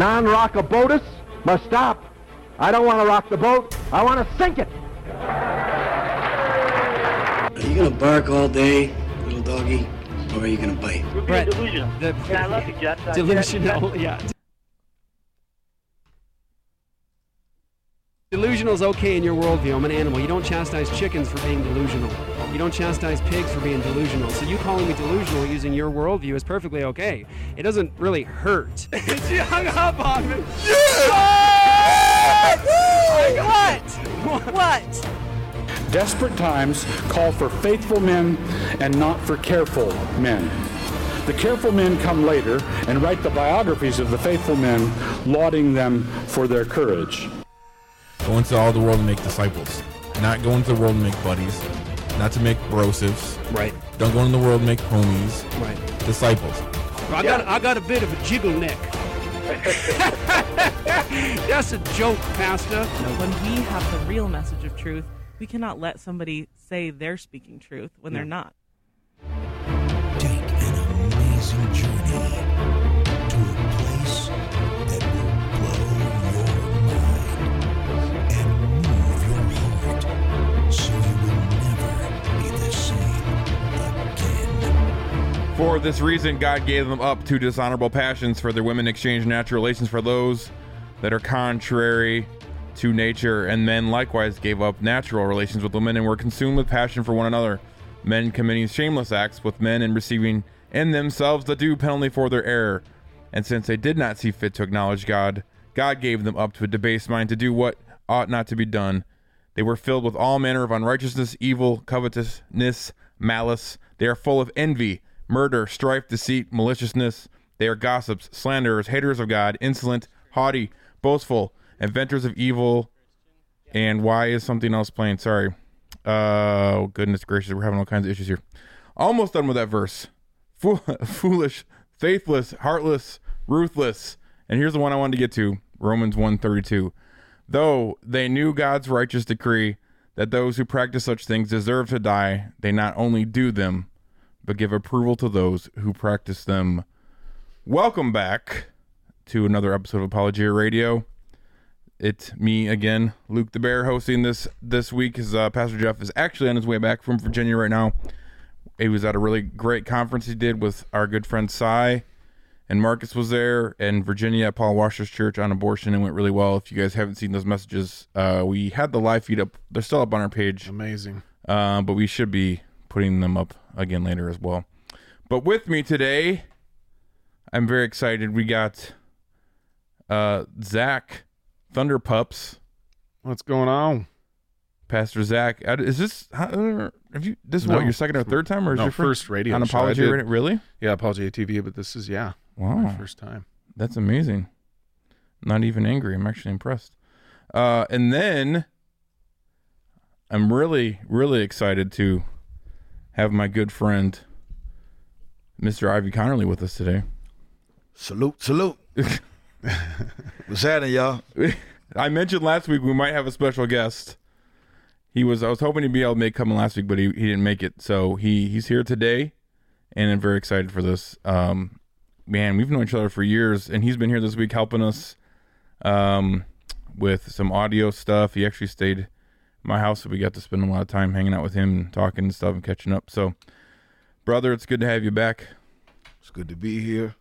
non-rockabotus must stop. I don't want to rock the boat. I want to sink it. Are you gonna bark all day, little doggy, or are you gonna bite? We're Brett, delusional. the- yeah, I love you, Jeff. Delusional, yeah. Delusional is okay in your worldview. I'm an animal. You don't chastise chickens for being delusional. You don't chastise pigs for being delusional. So you calling me delusional using your worldview is perfectly okay. It doesn't really hurt. she hung up on me. What? What? What? Desperate times call for faithful men and not for careful men. The careful men come later and write the biographies of the faithful men, lauding them for their courage. Go into all the world and make disciples. Not go into the world and make buddies. Not to make brosives. Right. Don't go into the world make homies. Right. Disciples. I got I got a bit of a jiggle neck. That's a joke, Pastor. When we have the real message of truth, we cannot let somebody say they're speaking truth when they're not. Take an amazing journey For this reason, God gave them up to dishonorable passions, for their women exchanged natural relations for those that are contrary to nature, and men likewise gave up natural relations with women and were consumed with passion for one another. Men committing shameless acts with men and receiving in themselves the due penalty for their error. And since they did not see fit to acknowledge God, God gave them up to a debased mind to do what ought not to be done. They were filled with all manner of unrighteousness, evil, covetousness, malice. They are full of envy, murder, strife, deceit, maliciousness. They are gossips, slanderers, haters of God, insolent, haughty, boastful, inventors of evil. And why is something else playing? Sorry. Uh, oh, goodness gracious, we're having all kinds of issues here. Almost done with that verse. Fool, foolish, faithless, heartless, ruthless. And here's the one I wanted to get to Romans 132. Though they knew God's righteous decree that those who practice such things deserve to die, they not only do them, but give approval to those who practice them. Welcome back to another episode of Apologia Radio. It's me again, Luke the Bear, hosting this this week. Is uh, Pastor Jeff is actually on his way back from Virginia right now. He was at a really great conference he did with our good friend Cy, and Marcus was there, and Virginia at Paul Washer's church on abortion. and went really well. If you guys haven't seen those messages, uh, we had the live feed up. They're still up on our page. Amazing. Uh, but we should be putting them up again later as well. But with me today, I'm very excited. We got uh, Zach Thunderpups. What's going on? Pastor Zach. Uh, Is this how, have you? This is No. what your second or third time, or is No, your first radio on Apology? Really? Yeah, Apologia TV, but this is yeah, my Wow, first time. that's amazing. Not even angry. I'm actually impressed. Uh, and then I'm really, really excited to have my good friend, Mr. Ivy Connerly, with us today. Salute, salute. What's happening, y'all? I mentioned last week we might have a special guest. He was I was hoping he'd be able to make coming last week, but he, he didn't make it. So he he's here today, and I'm very excited for this. Um, man, we've known each other for years, and he's been here this week helping us um, with some audio stuff. He actually stayed my house, we got to spend a lot of time hanging out with him, and talking and stuff, and catching up. So, brother, it's good to have you back. It's good to be here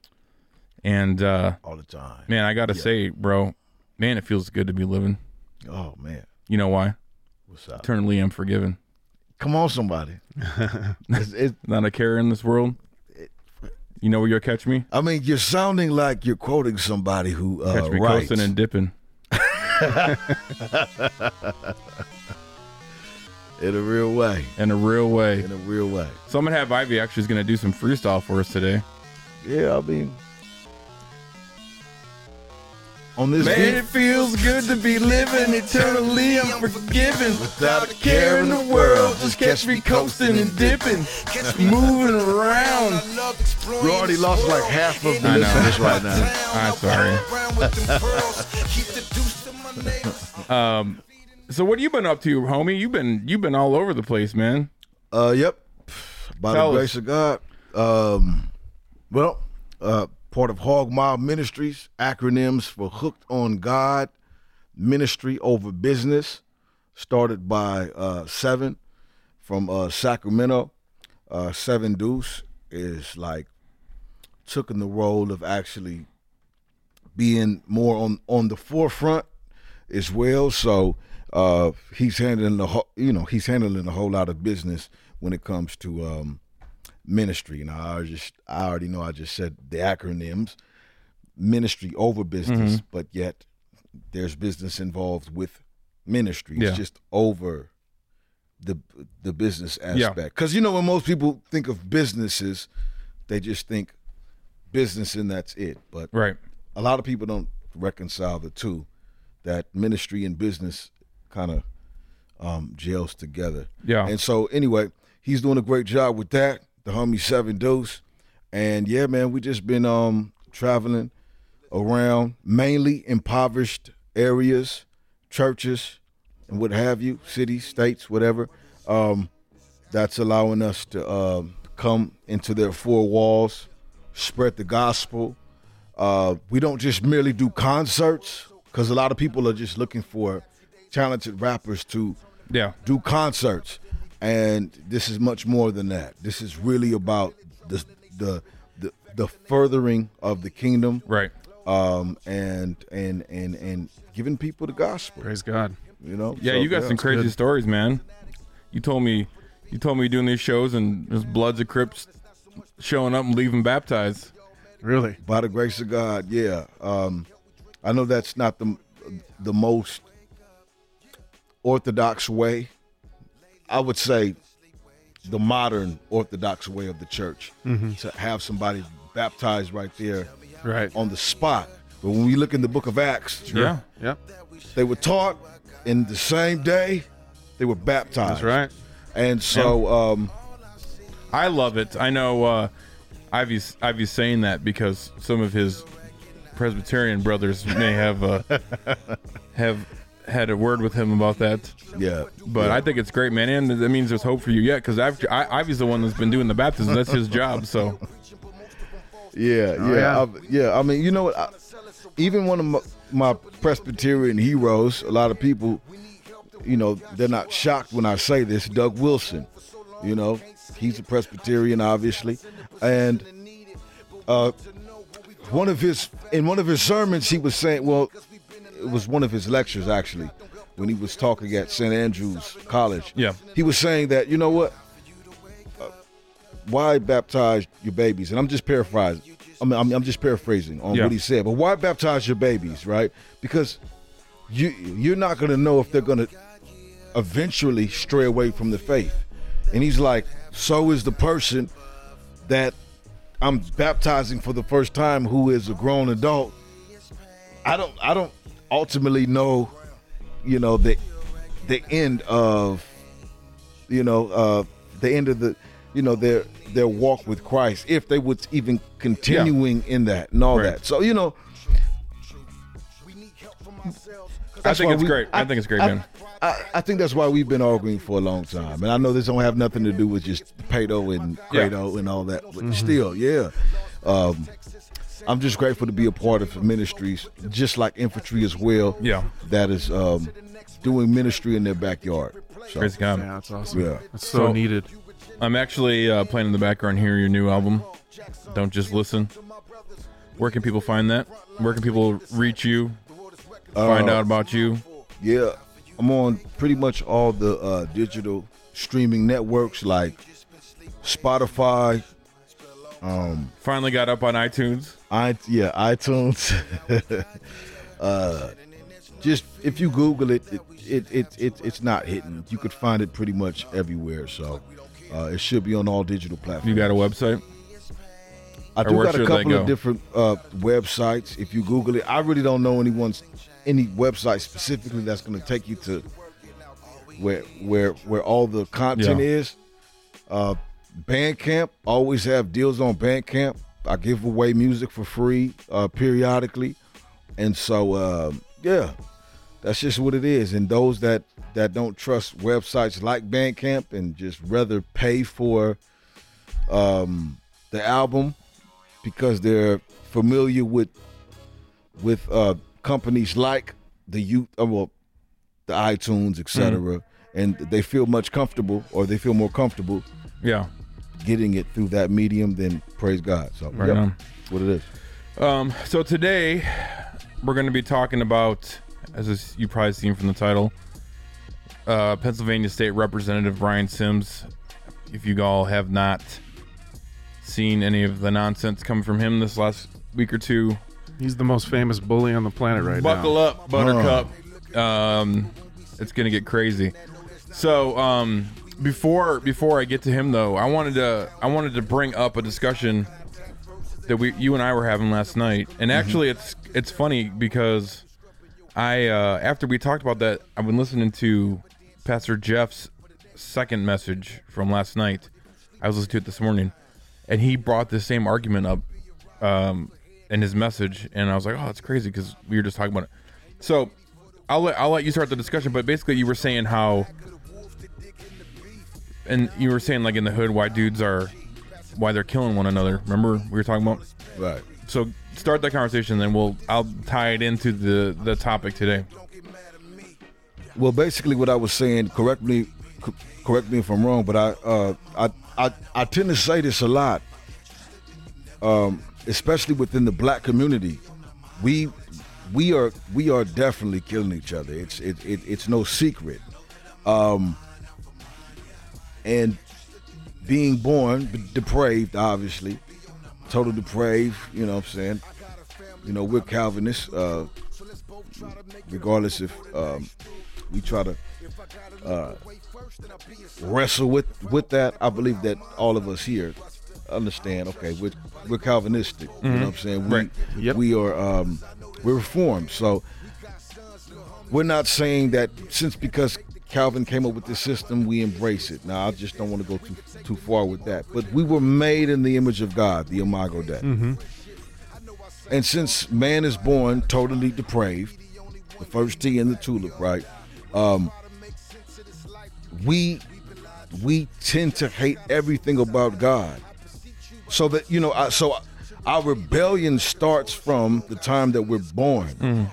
And uh, all the time. man, I gotta say, bro, man, it feels good to be living. Oh man, You know why? what's up? Turn Eternally unforgiven. Come on, somebody. It's- it- Not a care in this world. You know where you'll catch me? I mean, you're sounding like you're quoting somebody who uh, Catch me writes. coasting and dipping. in a real way. In a real way. In a real way. So I'm gonna have Ivy actually is gonna do some freestyle for us today. Yeah, I mean, on this Man, beat, it feels good to be living eternally unforgiven. Without a care in the world, just catch me coasting and dipping, catch me moving around. we already lost like half of the I know. listeners right now. I'm sorry. Um, so what have you been up to, homie? You've been you've been all over the place, man. Uh, yep. By Tell the us. grace of God. Um, well, uh, part of Hog Mob Ministries, acronyms for Hooked on God, Ministry Over Business, started by uh, Seven from uh, Sacramento. Uh, Seven Deuce is like took in the role of actually being more on on the forefront as well. So uh, he's handling the whole, you know he's handling a whole lot of business when it comes to um, ministry. And I just I already know I just said the acronyms, ministry over business, Mhm. but yet there's business involved with ministry. It's Yeah. just over the the business aspect. Because you know when most people think of businesses, they just think business and that's it. But Right. a lot of people don't reconcile the two. That ministry and business kind of um, gels together. Yeah. And so anyway, he's doing a great job with that. The homie Seven Deuce, and yeah, man, we just been um, traveling around mainly impoverished areas, churches, and what have you, cities, states, whatever. Um, that's allowing us to um, come into their four walls, spread the gospel. Uh, we don't just merely do concerts because a lot of people are just looking for talented rappers to Yeah. do concerts, and this is much more than that. This is really about the the the, the furthering of the kingdom, Right. Um, and and and and giving people the gospel. Praise God. You know. Yeah, So, you got some crazy good. stories, man. You told me, you told me doing these shows and there's Bloods of Crips showing up and leaving baptized. Really? By the grace of God, yeah. Um, I know that's not the the most orthodox way. I would say the modern orthodox way of the church Mhm. to have somebody baptized right there, right on the spot. But when we look in the Book of Acts, Sure. Yeah. Yep. they were taught in the same day. They were baptized. That's right. And so, um, I love it. I know uh, Ivy's Ivy's saying that because some of his Presbyterian brothers may have uh, have had a word with him about that. Yeah, but yeah. I think it's great, man, and that means there's hope for you yet. Because Ivy's the one that's been doing the baptism. That's his job. So Yeah, Oh, yeah, yeah. I, yeah. I mean, you know what? I, even one of my, my Presbyterian heroes, a lot of people, you know, they're not shocked when I say this. Doug Wilson, you know, he's a Presbyterian, obviously, and uh, one of his in one of his sermons, he was saying, well, it was one of his lectures actually, when he was talking at St. Andrews College. Yeah. he was saying that you know what uh, why baptize your babies? And I'm just paraphrasing. I mean, I'm, I'm just paraphrasing on Yeah. what he said. But why baptize your babies, right? Because you you're not going to know if they're going to eventually stray away from the faith. And he's like, so is the person that I'm baptizing for the first time who is a grown adult. I don't I don't ultimately know, you know, the the end of you know, uh the end of the you know, their their walk with Christ, if they would even continuing in that and all Right. that. So, you know, I think it's we- great. I, think it's great, I, man. I, I think that's why we've been arguing for a long time, and I know this don't have nothing to do with just Paedo and Yeah. Credo and all that, but Mhm. still, yeah. Um, I'm just grateful to be a part of ministries, just like infantry as well. Yeah. that is um, doing ministry in their backyard. So, Praise God. Yeah, that's awesome. Yeah, That's so, needed. I'm actually uh, playing in the background here your new album. Don't just listen. Where can people find that? Where can people reach you? Find Uh, out about you? Yeah, I'm on pretty much all the uh, digital streaming networks like Spotify. Um, Finally got up on iTunes. I yeah, iTunes. uh, just if you Google it, it, it, it, it it's not hidden. You could find it pretty much everywhere. So uh, it should be on all digital platforms. You got a website? I do got a couple go? of different uh, websites. If you Google it, I really don't know anyone's any website specifically that's going to take you to where where where all the content Yeah. is. Uh, Bandcamp always have deals on Bandcamp. I give away music for free uh, periodically, and so um, yeah, that's just what it is. And those that that don't trust websites like Bandcamp and just rather pay for um, the album because they're familiar with with uh, companies like the youth, uh, well, the iTunes, etc., and they feel much comfortable, or they feel more comfortable Yeah. Getting it through that medium. Then praise God. So Right yep, on. what it is. Um, so today we're going to be talking about, as you probably seen from the title, uh, Pennsylvania State Representative Brian Sims. If you all have not seen any of the nonsense coming from him this last week or two, He's the most famous bully on the planet right buckle now. Buckle up, Buttercup. Um, it's gonna get crazy. So, um, before before I get to him though, I wanted to I wanted to bring up a discussion that we you and I were having last night, and actually it's it's funny because I uh, after we talked about that, I've been listening to Pastor Jeff's second message from last night. I was listening to it this morning, and he brought the same argument up um, in his message, and I was like, "Oh, that's crazy," because we were just talking about it. So, I'll let I'll let you start the discussion, but basically, you were saying how, and you were saying like in the hood why dudes are, why they're killing one another. Remember we were talking about? Right. So start that conversation, then we'll I'll tie it into the the topic today. Well, basically, what I was saying. Correct me, c- correct me if I'm wrong, but I, uh, I, I, I tend to say this a lot, um, especially within the black community. We, we are, we are definitely killing each other. It's, it, it it's no secret. Um, and being born depraved, obviously, total depraved. You know what I'm saying? You know, we're Calvinists. Uh, regardless if um, we try to uh, wrestle with with that, I believe that all of us here understand. Okay, we're we're Calvinistic. You know what I'm saying? We Right. Yep. we are um, we're reformed. So we're not saying that since because Calvin came up with this system, we embrace it. Now I just don't want to go too too far with that. But we were made in the image of God, the Imago Dei. And since man is born totally depraved, the first T in the tulip, right? Um, we we tend to hate everything about God. So that you know, I, so our rebellion starts from the time that we're born.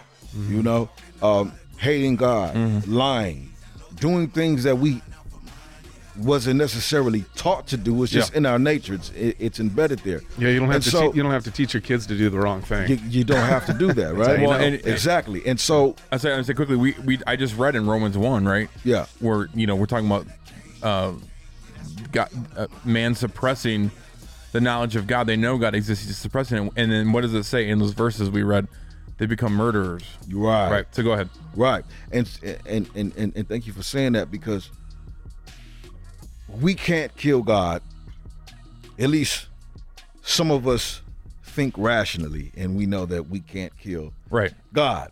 You know, um, hating God, lying, doing things that we wasn't necessarily taught to do. It's just Yeah. in our nature. It's it, it's embedded there. Yeah, you don't have And to. so- te- you don't have to teach your kids to do the wrong thing. you, you don't have to do that, right? Well, and- exactly. And so, I say I say quickly. We we I just read in Romans one, right? yeah, Where you know we're talking about uh, God, uh, man suppressing the knowledge of God. They know God exists, he's suppressing it. And then what does it say in those verses we read? They become murderers. right, Right. So go ahead. right. And and and and, and thank you for saying that because we can't kill God. At least some of us think rationally, and we know that we can't kill Right. God.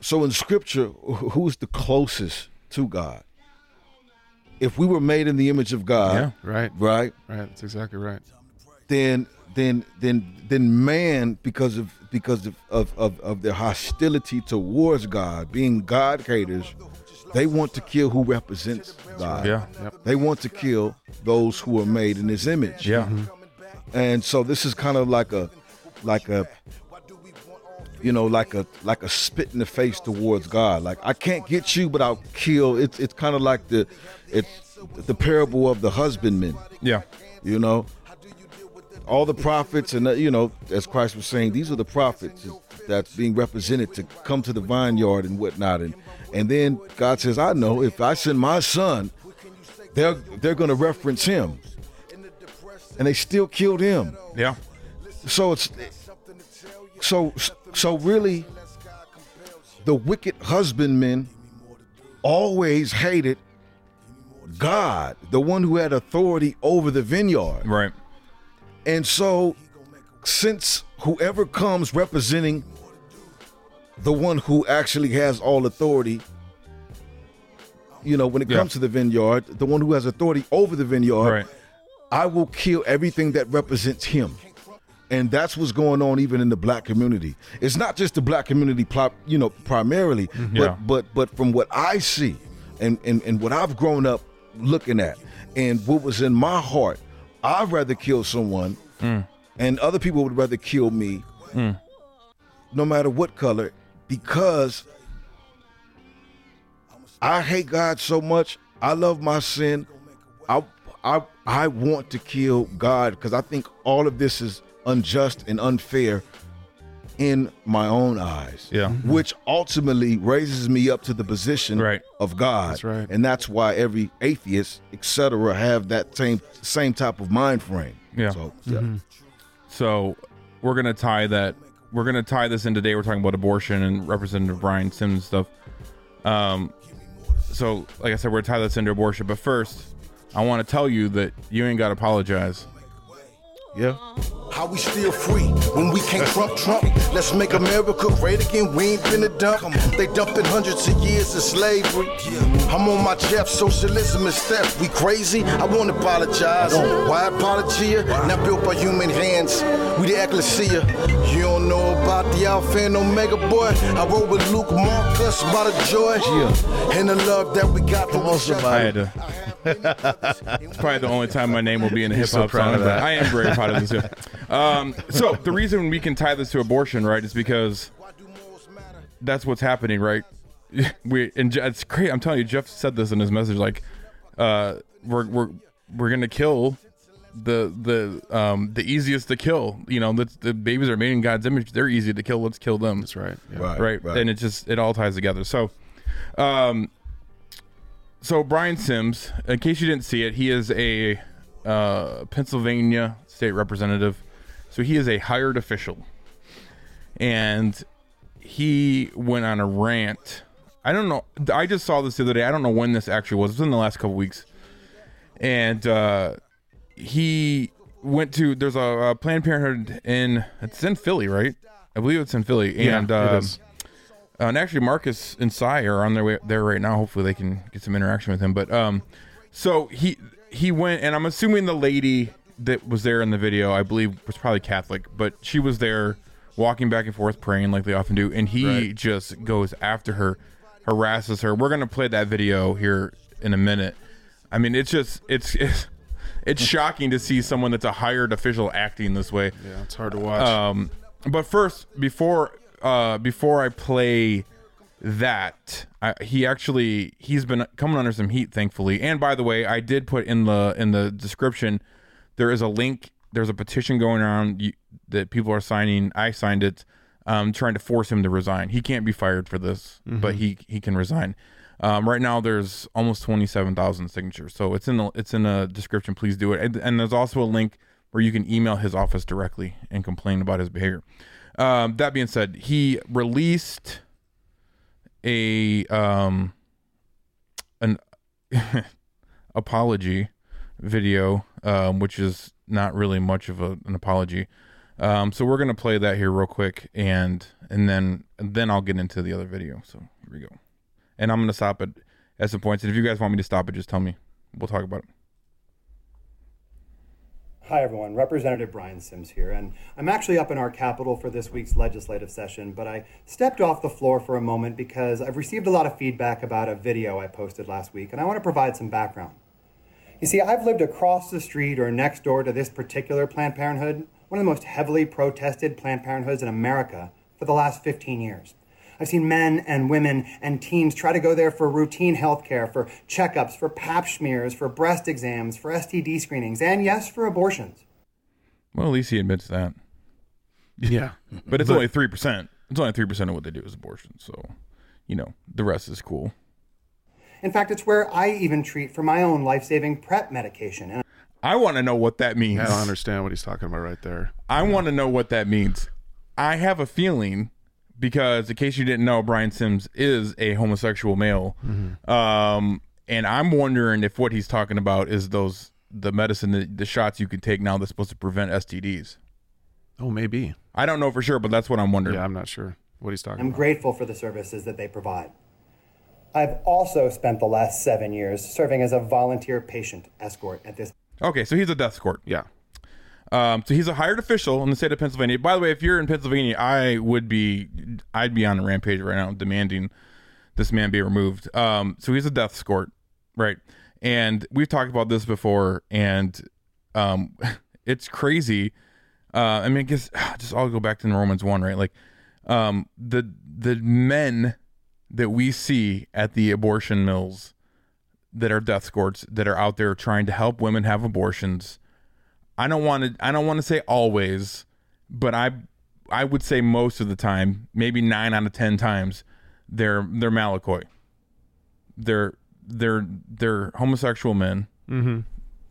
So in Scripture, who's the closest to God? If we were made in the image of God, Yeah. Right. right? Right. That's exactly right. then then then then man because of because of of, of, of their hostility towards God, being God haters, they want to kill who represents God. Yeah. They want to kill those who are made in his image. Yeah. And so this is kind of like a like a you know, like a like a spit in the face towards God. Like I can't get you, but I'll kill. It's it's kind of like the it's the parable of the husbandman Yeah. you know all the prophets and uh, you know as christ was saying these are the prophets that's being represented to come to the vineyard and whatnot and and then god says i know if i send my son they're they're going to reference him and they still killed him Yeah. so it's so so really the wicked husbandmen always hated god the one who had authority over the vineyard Right. And so, since whoever comes representing the one who actually has all authority, you know, when it Yeah. comes to the vineyard, the one who has authority over the vineyard, Right. I will kill everything that represents him. And that's what's going on even in the black community. It's not just the black community, you know, primarily, Mm-hmm. Yeah. but but but from what I see and, and and what I've grown up looking at and what was in my heart, I'd rather kill someone Mm. and other people would rather kill me, no matter what color, because I hate God so much. I love my sin. I I I want to kill God because I think all of this is unjust and unfair in my own eyes. Yeah. Which ultimately raises me up to the position Right. of God. That's right. And that's why every atheist, etc., have that same same type of mind frame. Yeah. So yeah. So we're gonna tie that. We're gonna tie this in today. We're talking about abortion and Representative Brian Sims stuff. Um, so like I said, we're gonna tie this into abortion. But first, I want to tell you that you ain't gotta apologize. Yeah. How we still free when we can't trump Trump? Let's make America great again. We ain't been a dump. They dumping hundreds of years of slavery. I'm on my Jeff. Socialism is theft. We crazy. I won't apologize. Why apologia? Not built by human hands. We the ecclesia. You don't know about the Alpha and Omega boy. I rode with Luke Marcus about the joy and the love that we got from each other. I had to. It's probably the only time my name will be in a hip He's so hop song. of that. I am very proud of this. Um, so the reason we can tie this to abortion, right, is because that's what's happening, right? We and it's great. I'm telling you, Jeff said this in his message. Like, uh, we're we're we're gonna kill the the um the easiest to kill. You know, the, the babies are made in God's image. They're easy to kill. Let's kill them. That's right. Yeah. Right. right, Right. and it just it all ties together so um so brian sims in case you didn't see it he is a uh pennsylvania state representative. So he is a hired official. And he went on a rant. I don't know i just saw this the other day. I don't know when this actually was. It was in the last couple weeks. And uh he went to there's a, a planned parenthood in it's in philly right? I believe it's in philly. Yeah, and it uh, and actually Marcus and Cy are on their way there right now. Hopefully they can get some interaction with him. But um, so he he went, and I'm assuming the lady that was there in the video, I believe, was probably Catholic, but she was there walking back and forth praying like they often do, and he Right. just goes after her, harasses her. We're gonna play that video here in a minute. I mean, it's just it's it's, it's shocking to see someone that's a hired official acting this way. Yeah, it's hard to watch. Um, but first, before uh, before I play that, I, he actually he's been coming under some heat, thankfully. And by the way, I did put in the in the description there is a link. There's a petition going around you, that people are signing. I signed it, um, trying to force him to resign. He can't be fired for this, but he he can resign. Um, right now, there's almost twenty seven thousand signatures, so it's in the it's in the description. Please do it. And, and there's also a link where you can email his office directly and complain about his behavior. Um, that being said, he released a um an apology video, um, which is not really much of a, an apology. Um, so we're gonna play that here real quick, and and then and then I'll get into the other video. So here we go, and I'm gonna stop it at some points. And if you guys want me to stop it, just tell me. We'll talk about it. Hi, everyone. Representative Brian Sims here, and I'm actually up in our Capitol for this week's legislative session, but I stepped off the floor for a moment because I've received a lot of feedback about a video I posted last week, and I want to provide some background. You see, I've lived across the street or next door to this particular Planned Parenthood, one of the most heavily protested Planned Parenthoods in America, for the last 15 years. I've seen men and women and teens try to go there for routine health care, for checkups, for pap smears, for breast exams, for STD screenings, and yes, for abortions. Well, at least he admits that. Yeah, but it's only three percent. It's only three percent of what they do is abortion. So, you know, the rest is cool. In fact, it's where I even treat for my own life saving PrEP medication. And I want to know what that means. I don't understand what he's talking about right there. I want to know what that means. I have a feeling because, in case you didn't know, Brian Sims is a homosexual male, um, and I'm wondering if what he's talking about is those the medicine, the, the shots you can take now that's supposed to prevent STDs. Oh, maybe. I don't know for sure, but that's what I'm wondering. Yeah, I'm not sure what he's talking I'm about. grateful for the services that they provide. I've also spent the last seven years serving as a volunteer patient escort at this Okay, so he's a death escort. Yeah. Um, so he's a hired official in the state of Pennsylvania. By the way, if you're in Pennsylvania, I would be, I'd be on a rampage right now demanding this man be removed. Um, so he's a death escort, right? And we've talked about this before, and um, it's crazy. Uh, I mean, I guess just I'll go back to Romans one, right? Like, um, the the men that we see at the abortion mills that are death squads that are out there trying to help women have abortions. I don't want to. I don't want to say always, but I I would say most of the time, maybe nine out of ten times, they're they're Malakoi. They're they're they're homosexual men. Mhm.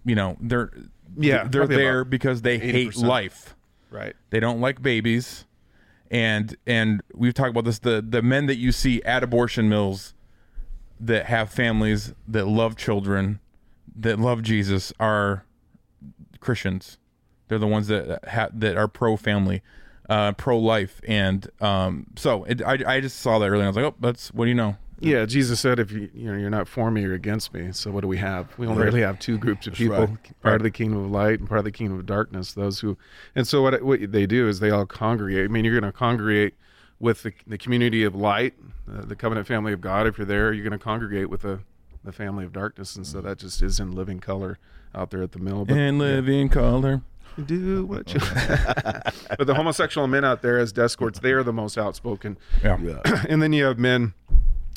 You know, they're Yeah, they're there because they hate 80%. life. Right. They don't like babies, and and we've talked about this. The the men that you see at abortion mills that have families that love children, that love Jesus, are Christians. They're the ones that ha- that are pro family, uh, pro life, and um, so it, I I just saw that earlier. I was like, oh, that's what do you know? Yeah, Jesus said, "If you you know you're not for me, you're against me." So what do we have? We only Right. really have two groups of That's people: right. part of the kingdom of light and part of the kingdom of darkness. Those who, and so what what they do is they all congregate. I mean, you're going to congregate with the, the community of light, uh, the covenant family of God. If you're there, you're going to congregate with the the family of darkness, and so that just is in living color out there at the mill. But, And living color. do what you but the homosexual men out there as death escorts they are the most outspoken Yeah. and then you have men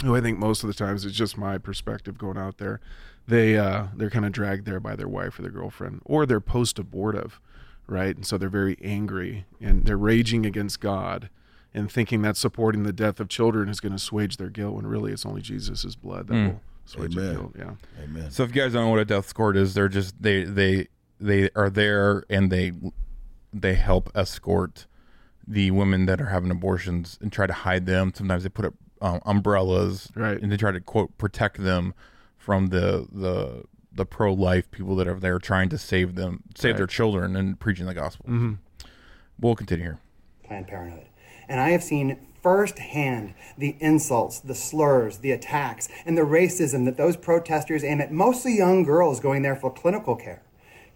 who i think most of the times it's just my perspective going out there they uh they're kind of dragged there by their wife or their girlfriend or they're post abortive right and so they're very angry and they're raging against god and thinking that supporting the death of children is going to assuage their guilt when really it's only jesus' blood that Mm. will assuage their Amen. guilt yeah Amen. So if you guys don't know what a death escort is, they're just they they they are there and they they help escort the women that are having abortions and try to hide them. Sometimes they put up um, umbrellas, Right. and they try to quote protect them from the the the pro life people that are there trying to save them, save their children, and preaching the gospel. Mm-hmm. We'll continue here. Planned Parenthood. And I have seen firsthand the insults, the slurs, the attacks, and the racism that those protesters aim at mostly young girls going there for clinical care.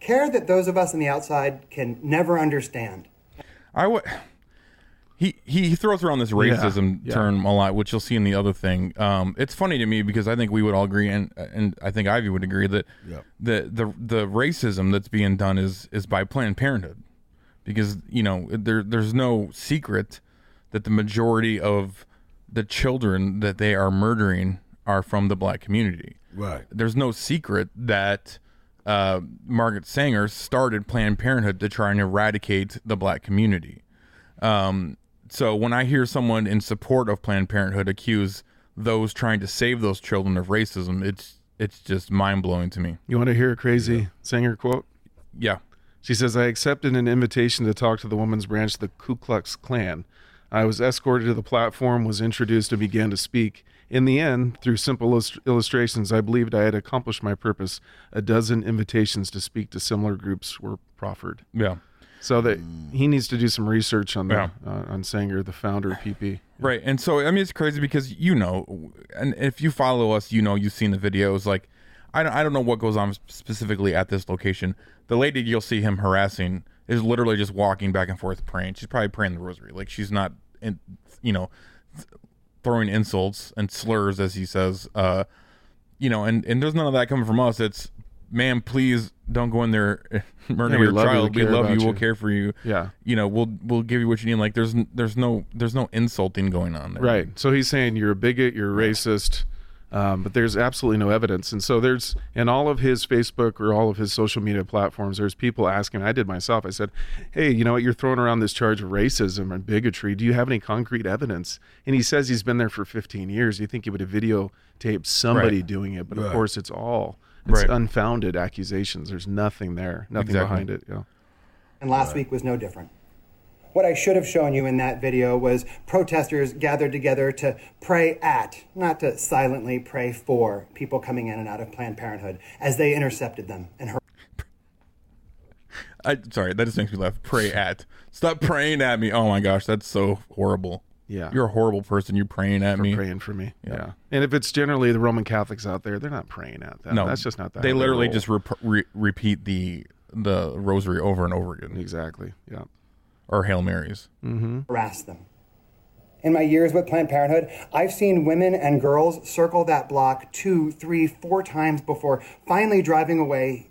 Care that those of us on the outside can never understand. I would. He, he throws around this racism yeah. term a lot, which you'll see in the other thing. Um, it's funny to me because I think we would all agree, and and I think Ivy would agree that Yeah. the the the racism that's being done is is by Planned Parenthood, because you know there there's no secret that the majority of the children that they are murdering are from the black community. Right. There's no secret that uh, Margaret Sanger started Planned Parenthood to try and eradicate the black community. Um, so when I hear someone in support of Planned Parenthood accuse those trying to save those children of racism, it's it's just mind blowing to me. You want to hear a crazy Sanger quote? Yeah. She says, I accepted an invitation to talk to the woman's branch, of the Ku Klux Klan. I was escorted to the platform, was introduced, and began to speak. In the end, through simple illustrations, I believed I had accomplished my purpose. A dozen invitations to speak to similar groups were proffered. Yeah. So that he needs to do some research on the Yeah. uh, on Sanger, the founder of PP. Right. And so I mean it's crazy because you know and if you follow us, you know you've seen the videos like I don't I don't know what goes on specifically at this location. The lady you'll see him harassing is literally just walking back and forth praying. She's probably praying the rosary. Like she's not in, you know throwing insults and slurs as he says uh you know and and there's none of that coming from us. It's man, please don't go in there murder Yeah, we your love you, child. we love you. about We'll you. care for you. Yeah. You know, we'll we'll give you what you need. Like there's there's no there's no insulting going on there. Right. So he's saying you're a bigot, you're a racist, um, but there's absolutely no evidence. And so there's in all of his Facebook or all of his social media platforms, there's people asking. I did myself. I said, "Hey, you know what? You're throwing around this charge of racism and bigotry. Do you have any concrete evidence?" And he says he's been there for 15 years. You think he would have videotaped somebody Right. doing it, but of course it's all it's Right. unfounded accusations. There's nothing there, nothing Exactly. behind it. Yeah. And last week was no different. What I should have shown you in that video was protesters gathered together to pray at, not to silently pray for, people coming in and out of Planned Parenthood as they intercepted them and her. I sorry, that just makes me laugh. Pray at. Stop praying at me. Oh my gosh, that's so horrible. Yeah. You're a horrible person. You're praying at For me. praying for me. Yeah. And if it's generally the Roman Catholics out there, they're not praying at them. No, that's just not that. They literally just rep- re- repeat the the rosary over and over again. Exactly. Yeah. Or Hail Marys. Mm-hmm. harass them. In my years with Planned Parenthood, I've seen women and girls circle that block two, three, four times before finally driving away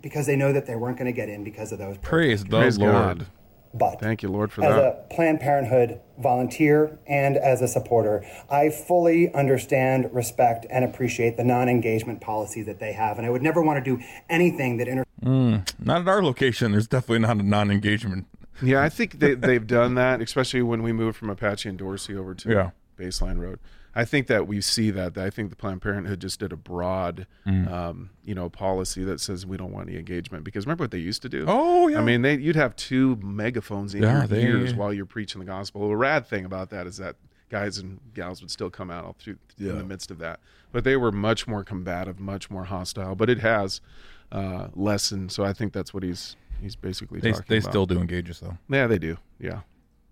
because they know that they weren't going to get in because of those. Praise the Praise Lord. God. But Thank you, Lord, for as that. As a Planned Parenthood volunteer and as a supporter, I fully understand, respect, and appreciate the non engagement policy that they have. And I would never want to do anything that inter- Mm, not at our location. There's definitely not a non-engagement. Yeah, I think they, they've done that, especially when we moved from Apache and Dorsey over to Yeah. Baseline Road. I think that we see that. I think the Planned Parenthood just did a broad, Mm. um, you know, policy that says we don't want any engagement. Because remember what they used to do? Oh, yeah. I mean, they you'd have two megaphones in Yeah, your they- ears while you're preaching the gospel. The rad thing about that is that guys and gals would still come out all through in the midst of that. But they were much more combative, much more hostile. But it has uh, lessened. So I think that's what he's he's basically They, talking they about. still do engage us though. Yeah, they do. Yeah.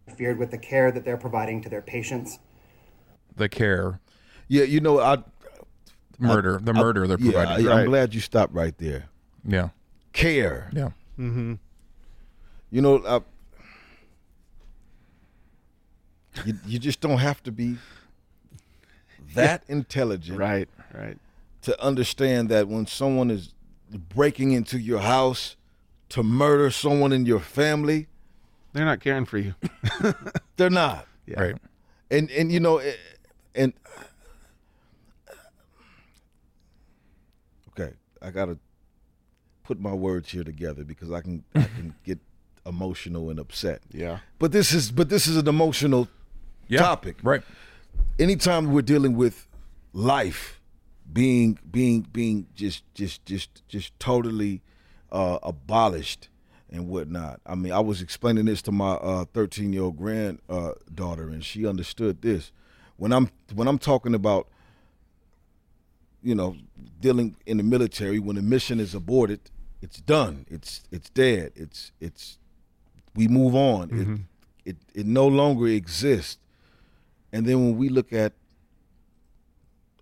interfered with the care that they're providing to their patients. The care, Yeah, you know, I murder, the murder they're yeah, providing. I, am glad you stopped right there. Yeah. Care. Yeah. Mm-hmm. You know, I, you, you just don't have to be that intelligent, right? Right. To understand that when someone is breaking into your house to murder someone in your family, they're not caring for you. they're not. Right. And and you know, and okay, I gotta put my words here together because I can I can get emotional and upset. Yeah. But this is but this is an emotional Yeah, topic. Right. Anytime we're dealing with life being being being just just just just totally uh, abolished and whatnot. I mean, I was explaining this to my uh, 13 year old granddaughter, and she understood this. When I'm when I'm talking about, you know, dealing in the military, when a mission is aborted, it's done. It's it's dead. It's it's we move on. Mhm. It, it it no longer exists. And then when we look at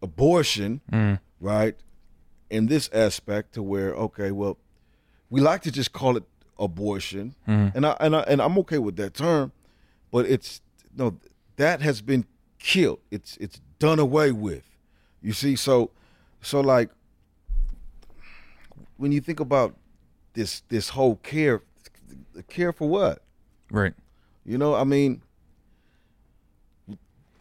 abortion, Mm. right, in this aspect, to where okay, well, we like to just call it abortion, Mhm. and I and I and I'm okay with that term, but it's no that has been killed. It's it's done away with. You see, so so like when you think about this this whole care, care for what? Right. You know, I mean,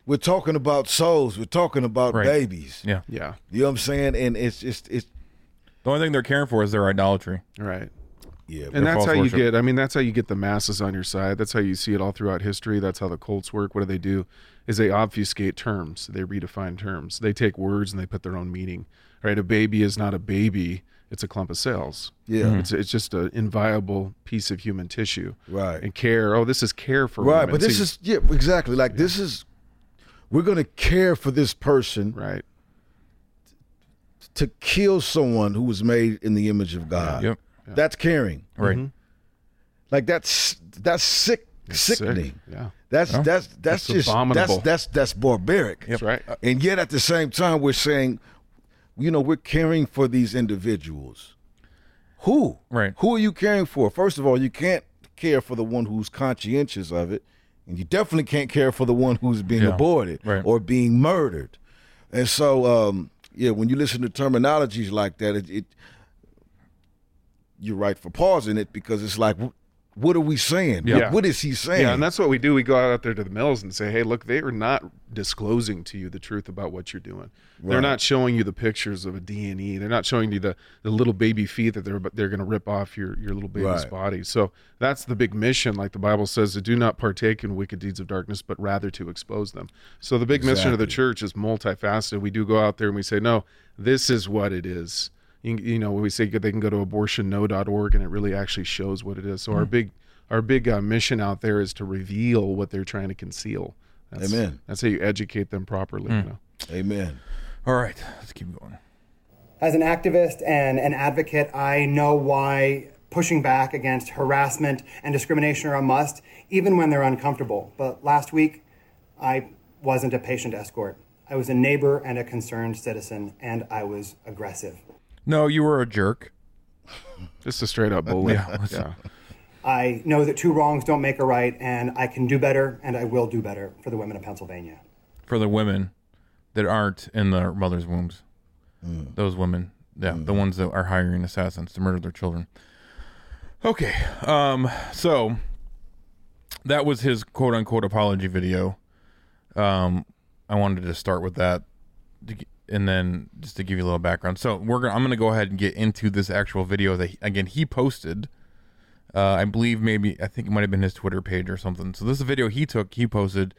we're talking about souls. We're talking about Right. babies. Yeah. Yeah. You know what I'm saying? And it's just it's The only thing they're caring for is their idolatry. Right. Yeah. And that's false how you get. I mean, that's how you get the masses on your side. That's how you see it all throughout history. That's how the cults work. What do they do? Is they obfuscate terms. They redefine terms. They take words and they put their own meaning. Right? A baby is not a baby. It's a clump of cells. Yeah. Mhm. It's it's just an inviolable piece of human tissue. Right. And care. Oh, this is care for right, women. but this See- is yeah, exactly. Like this is we're gonna care for this person, right? To kill someone who was made in the image of God. Yep. That's caring. Right. Mhm. Like that's that's sick, It's sick, sickening. yeah. That's Yeah. that's that's It's just abominable. that's that's that's barbaric. That's right. And yet at the same time we're saying, you know, we're caring for these individuals. Who? Right. Who are you caring for? First of all, you can't care for the one who's conscientious of it, and you definitely can't care for the one who's being Yeah. aborted Right. or being murdered. And so, um, yeah, when you listen to terminologies like that, it, it you're right for pausing it because it's like, what are we saying? What- what is he saying? Yeah, and that's what we do. We go out there to the mills and say, "Hey, look, they are not disclosing to you the truth about what you're doing. They're not showing you the pictures of a D and E. They're not showing you the, the little baby feet that they're they're going to rip off your your little baby's Right. body. So that's the big mission, like the Bible says, to do not partake in wicked deeds of darkness, but rather to expose them. So the big mission of the church is multifaceted. We do go out there and we say, no, this is what it is. You, you know, when we say they can go to abortionno.org and it really actually shows what it is. So our Mm. big our big uh, mission out there is to reveal what they're trying to conceal. That's, Amen. That's how you educate them properly. You know? Amen. All right, let's keep going. As an activist and an advocate, I know why pushing back against harassment and discrimination are a must, even when they're uncomfortable. But last week, I wasn't a patient escort. I was a neighbor and a concerned citizen, and I was aggressive. No, you were a jerk. Just a straight up bully. Yeah. yeah. I know that two wrongs don't make a right, and I can do better, and I will do better for the women of Pennsylvania. For the women that aren't in their mother's wombs. Those women. Yeah, the ones that are hiring assassins to murder their children. Okay. Um, so that was his quote unquote apology video. Um, I wanted to start with that, to g- and then just to give you a little background. So we're gonna, I'm going to go ahead and get into this actual video that he, again he posted. Uh, I believe maybe I think it might have been his Twitter page or something. So this is a video he took, he posted,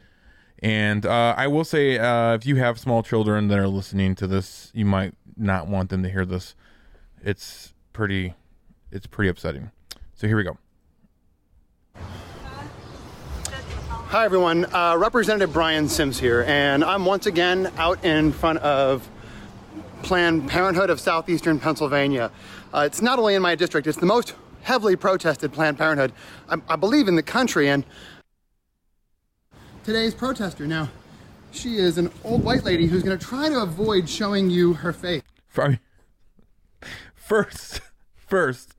and uh, I will say uh, if you have small children that are listening to this, you might not want them to hear this. It's pretty, it's pretty upsetting. So here we go. Hi, everyone. Uh, Representative Brian Sims here, and I'm once again out in front of Planned Parenthood of Southeastern Pennsylvania. Uh, it's not only in my district, it's the most heavily protested Planned Parenthood, I, I believe, in the country. And today's protester, now, she is an old white lady who's going to try to avoid showing you her face. First, first,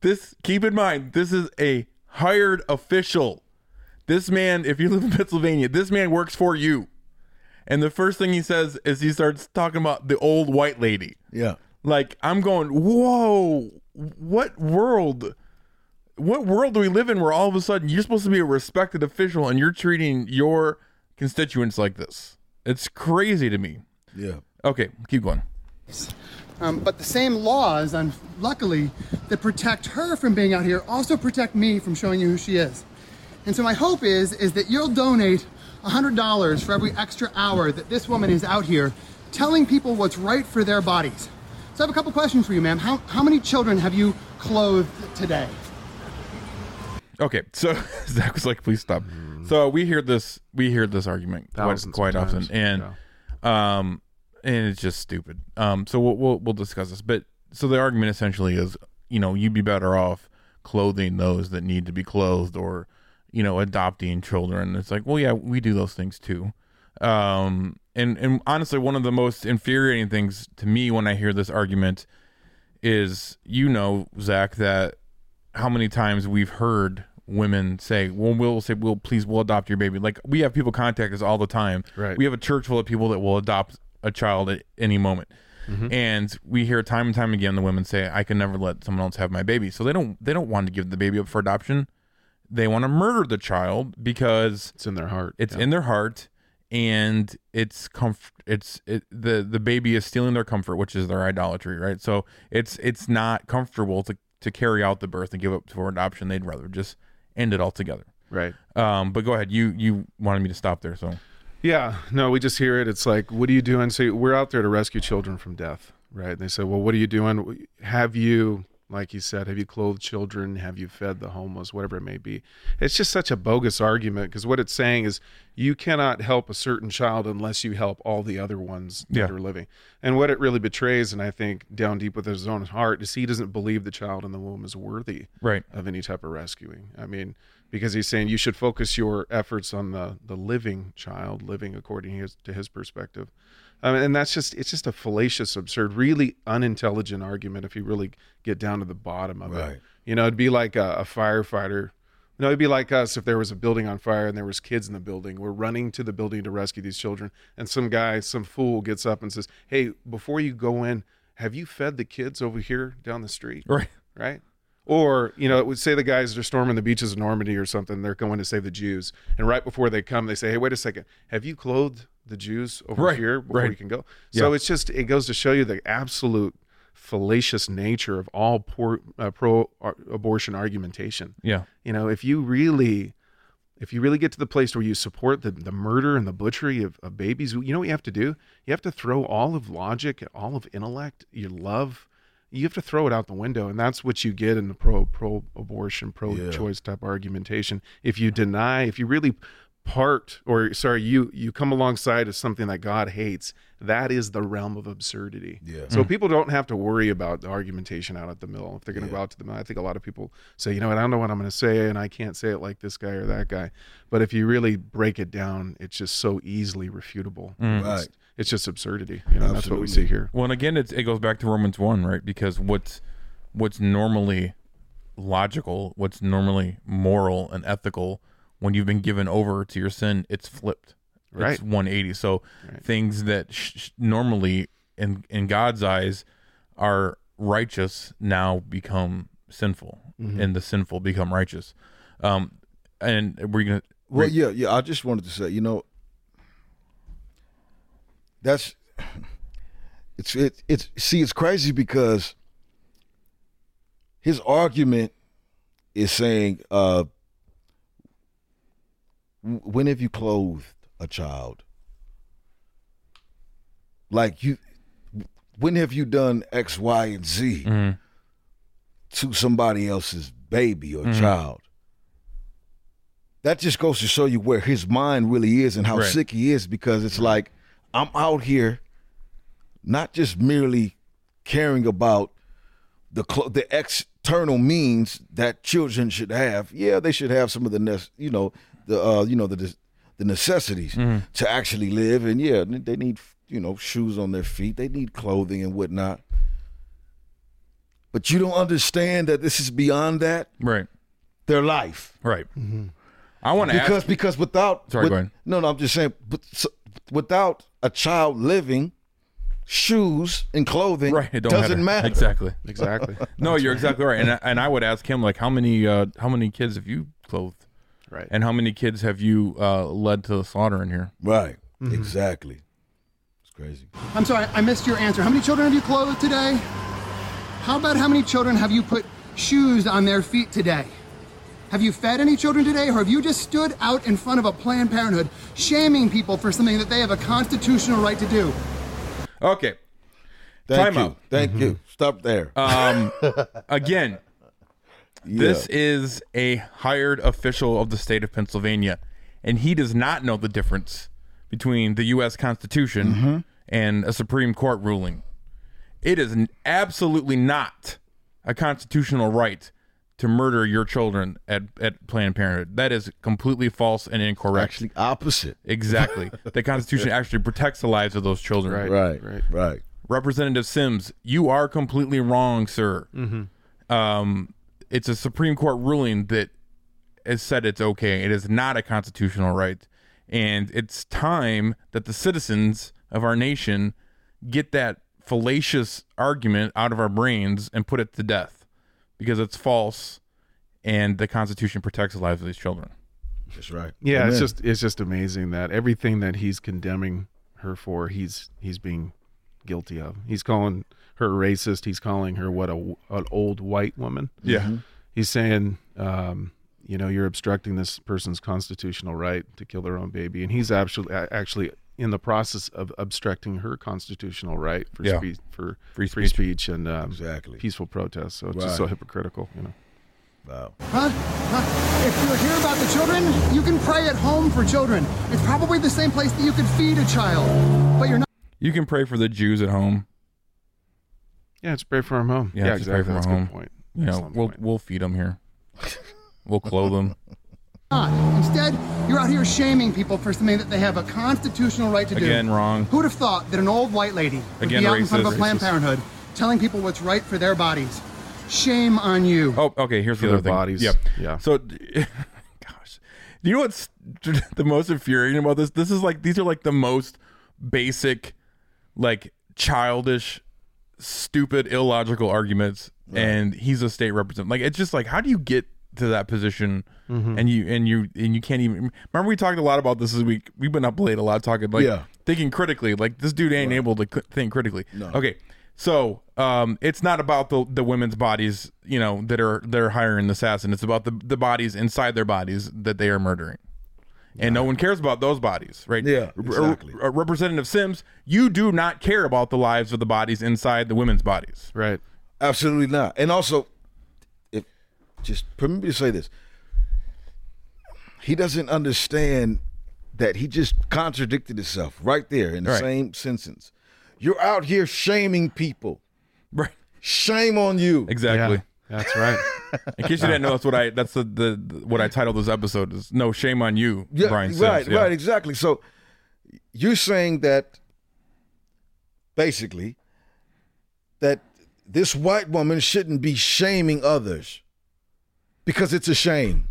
this keep in mind, this is a hired official. This man, if you live in Pennsylvania, this man works for you. And the first thing he says is he starts talking about the old white lady. Yeah. Like I'm going, whoa, what world? What world do we live in where all of a sudden you're supposed to be a respected official and you're treating your constituents like this? It's crazy to me. Yeah. Okay, keep going. Um, but the same laws, and luckily, that protect her from being out here also protect me from showing you who she is. And so my hope is is that you'll donate $100 for every extra hour that this woman is out here telling people what's right for their bodies. So I have a couple questions for you, ma'am. How, how many children have you clothed today? Okay, so Zach was like, "Please stop." So we hear this, we hear this argument quite, Thousands quite of often, times, and um, and it's just stupid. Um, so we'll, we'll we'll discuss this, but so the argument essentially is, you know, you'd be better off clothing those that need to be clothed, or you know, adopting children. It's like, well, yeah, we do those things too. Um, and and honestly, one of the most infuriating things to me when I hear this argument is, you know, Zach, that how many times we've heard women say, "Well, we'll say, we'll please, we'll adopt your baby." Like we have people contact us all the time. Right. We have a church full of people that will adopt a child at any moment, Mhm. and we hear time and time again the women say, "I can never let someone else have my baby." So they don't they don't want to give the baby up for adoption. They want to murder the child because it's in their heart. It's yeah. in their heart, and it's comfort It's it, the the baby is stealing their comfort, which is their idolatry, right? So it's it's not comfortable to to carry out the birth and give up for adoption. They'd rather just end it altogether. Right. Um. But go ahead. You you wanted me to stop there, so Yeah, no, we just hear it. It's like, what are you doing? So we're out there to rescue children from death, right? And they say, well, what are you doing? Have you, like you said, have you clothed children? Have you fed the homeless? Whatever it may be. It's just such a bogus argument because what it's saying is you cannot help a certain child unless you help all the other ones that are living. And what it really betrays, and I think down deep within his own heart, is he doesn't believe the child in the womb is worthy Right. of any type of rescuing. I mean, because he's saying you should focus your efforts on the the living child, living according to his, to his perspective. Um, and that's just it's just a fallacious, absurd, really unintelligent argument if you really get down to the bottom of Right. it. You know, it'd be like a, a firefighter. know, it'd be like us if there was a building on fire and there was kids in the building. We're running to the building to rescue these children, and some guy, some fool, gets up and says, "Hey, before you go in, have you fed the kids over here down the street?" Right. Right. Or, you know, it would say the guys are storming the beaches of Normandy or something. They're going to save the Jews. And right before they come, they say, hey, wait a second. Have you clothed the Jews over Right, here before right. you can go? So Yeah. it's just, it goes to show you the absolute fallacious nature of all poor, uh, pro abortion argumentation. Yeah. You know, if you really, if you really get to the place where you support the, the murder and the butchery of, of babies, you know what you have to do? You have to throw all of logic, all of intellect, your love, you have to throw it out the window. And that's what you get in the pro pro abortion, pro choice type argumentation. If you deny, if you really part or sorry, you you come alongside of something that God hates, that is the realm of absurdity. Yeah. So Mm. people don't have to worry about the argumentation out at the mill. If they're going to go out to the mill, I think a lot of people say, you know what, I don't know what I'm going to say, and I can't say it like this guy or that guy. But if you really break it down, it's just so easily refutable. Mm. It's, Right. it's just absurdity. You know, that's what we see here. Well, and again, it's, it goes back to Romans one, right? Because what's what's normally logical, what's normally moral and ethical, when you've been given over to your sin, it's flipped. Right. It's 180. So things that sh- normally in in God's eyes are righteous now become sinful, Mhm. and the sinful become righteous. Um, and we're gonna. Well, yeah, yeah. I just wanted to say, you know, that's it's it, it's see, it's crazy because his argument is saying, uh, when have you clothed a child? Like you, when have you done X, Y, and Z to somebody else's baby or Mhm. child? That just goes to show you where his mind really is and how Right. sick he is because it's like I'm out here not just merely caring about the cl- the external means that children should have. Yeah, they should have some of the nec- you know the uh, you know the the necessities Mhm. to actually live, and yeah, they need you know shoes on their feet, they need clothing and whatnot. But you don't understand that this is beyond that. Right. Their life. Right. I want to because ask, because without Sorry, with- go ahead. no no I'm just saying but, so, without a child living, shoes and clothing right. It don't doesn't matter. Exactly. Exactly. no, you're exactly right. And I, and I would ask him like, how many uh, how many kids have you clothed? Right. And how many kids have you uh, led to the slaughter in here? Right. Mm-hmm. Exactly. It's crazy. I'm sorry, I missed your answer. How many children have you clothed today? How about how many children have you put shoes on their feet today? Have you fed any children today, or have you just stood out in front of a Planned Parenthood shaming people for something that they have a constitutional right to do? Okay. Thank Time you. out. Thank you. Stop there. Um, again, this is a hired official of the state of Pennsylvania, and he does not know the difference between the U.S. Constitution Mm-hmm. and a Supreme Court ruling. It is n- absolutely not a constitutional right to murder your children at, at Planned Parenthood. That is completely false and incorrect. Actually, opposite. Exactly. the Constitution actually protects the lives of those children. Right. Right. Right. Right. Representative Sims, you are completely wrong, sir. Um, it's a Supreme Court ruling that has said it's okay. It is not a constitutional right. And it's time that the citizens of our nation get that fallacious argument out of our brains and put it to death because it's false and the Constitution protects the lives of these children. That's right. Yeah, it's just it's just amazing that everything that he's condemning her for, he's he's being guilty of. He's calling her racist. He's calling her what a an old white woman. Yeah. Mhm. He's saying, um, you know, you're obstructing this person's constitutional right to kill their own baby, and he's actually actually in the process of obstructing her constitutional right for Yeah. speech for Free free speech. speech and um, Exactly. peaceful protest. So it's just so hypocritical, you know. Wow. Huh? Huh? If you're here about the children, you can pray at home for children. It's probably the same place that you could feed a child, but you're not. You can pray for the Jews at home. Yeah, it's pray for him home. Yeah, Yeah, just exactly. pray for That's a home. good point. You know, we'll point. we'll feed them here. we'll clothe them. Instead, you're out here shaming people for something that they have a constitutional right to do. Again, wrong. Who'd have thought that an old white lady would Again, be out in front of a Planned Parenthood telling people what's right for their bodies? Shame on you. Oh, okay. Here's For the other their thing. bodies. Yep. Yeah. So, gosh, do you know what's the most infuriating about this? This is like these are like the most basic, like childish, stupid, illogical arguments, and he's a state representative. Like it's just like, how do you get to that position? Mm-hmm. And you and you and you can't even remember. We talked a lot about this this week. We've been up late a lot talking like Yeah. thinking critically. Like this dude ain't able to c- think critically. No. Okay, so um, it's not about the the women's bodies, you know, that are they're hiring the assassin. It's about the the bodies inside their bodies that they are murdering, and no one cares about those bodies, right? Yeah, R- exactly. R- Representative Sims, you do not care about the lives of the bodies inside the women's bodies. Right. Absolutely not. And also, if just permit me to say this, he doesn't understand that he just contradicted himself right there in the Right. same sentence. You're out here shaming people. Right. Shame on you. Exactly. Yeah, that's right. In case you didn't know, that's what I that's the, the, the what I titled this episode is no shame on you, Yeah, Brian Sims. right, Yeah. right, exactly. So you're saying that basically that this white woman shouldn't be shaming others because it's a shame.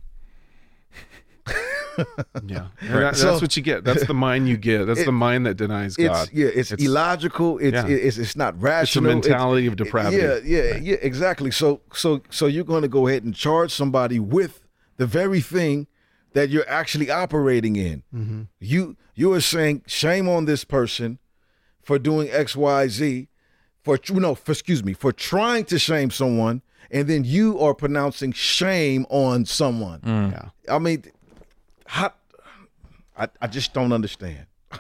Yeah, Right. that- So- that's what you get. That's the mind you get. That's It- the mind that denies It's God. yeah, it's, illogical. It's, yeah. it's it's not rational. It's a mentality of depravity. Yeah, yeah, yeah, exactly. So so so you're going to go ahead and charge somebody with the very thing that you're actually operating in. Mhm. You you are saying shame on this person for doing X, Y, Z, for no, for, excuse me, for trying to shame someone, and then you are pronouncing shame on someone. Yeah. I mean, how, I I just don't understand.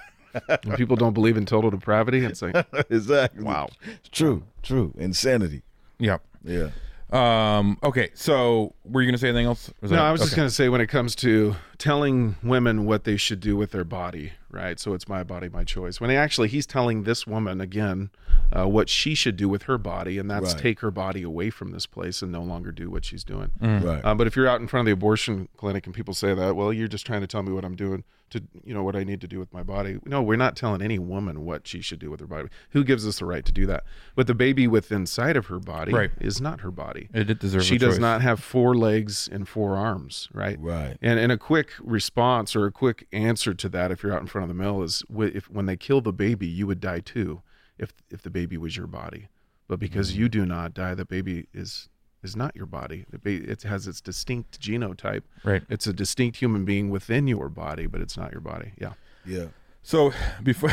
When people don't believe in total depravity, it's like exactly. Wow. It's true, true. Insanity. Yep. Yeah. Um. Okay. So, were you gonna say anything else? Was no, that- I was just going to say when it comes to telling women what they should do with their body, right? So it's my body, my choice. When he actually he's telling this woman again uh, what she should do with her body, and that's Right. take her body away from this place and no longer do what she's doing. Mm. Right. Uh, but if you're out in front of the abortion clinic and people say that, well, you're just trying to tell me what I'm doing to, you know, what I need to do with my body. No, we're not telling any woman what she should do with her body. Who gives us the right to do that? But the baby within inside of her body Right. is not her body. It did deserve She a does not have four legs and four arms, right? Right. And and a quick response or a quick answer to that, if you're out in front of the mill, is if when they kill the baby, you would die too, if if the baby was your body. But because Mm-hmm. you do not die, the baby is is not your body. The ba- it has its distinct genotype. Right. It's a distinct human being within your body, but it's not your body. Yeah. Yeah. So before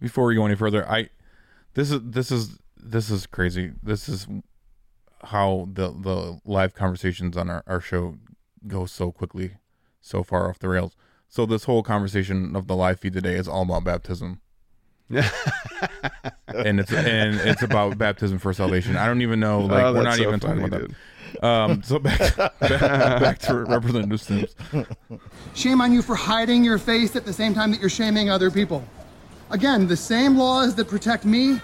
before we go any further, I this is this is this is crazy. This is how the the live conversations on our, our show go so quickly, so far off the rails. So this whole conversation of the live feed today is all about baptism. and it's and it's about baptism for salvation. I don't even know. Like Oh, we're not so even talking funny, about that. Um, so back, back, back to Representative Sims. Shame on you for hiding your face at the same time that you're shaming other people. Again, the same laws that protect me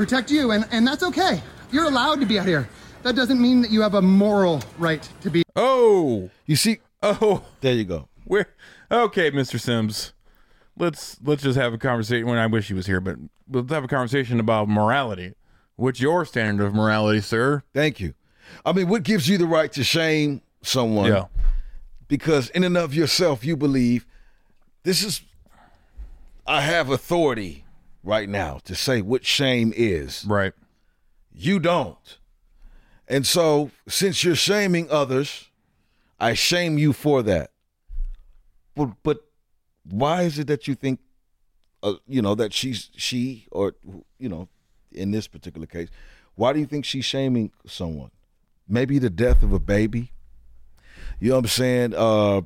protect you, and, and that's okay. You're allowed to be out here. That doesn't mean that you have a moral right to be. Oh, You see, oh, there you go. We're okay, Mr. Sims. Let's let's just have a conversation. When I wish he was here, but let's have a conversation about morality. What's your standard of morality, sir? Thank you. I mean, what gives you the right to shame someone? Yeah. Because in and of yourself, you believe this is. I have authority right now to say what shame is. Right. You don't. And so, since you're shaming others, I shame you for that. But but why is it that you think, uh, you know, that she's she or you know, in this particular case, why do you think she's shaming someone? Maybe the death of a baby. You know what I'm saying? Uh,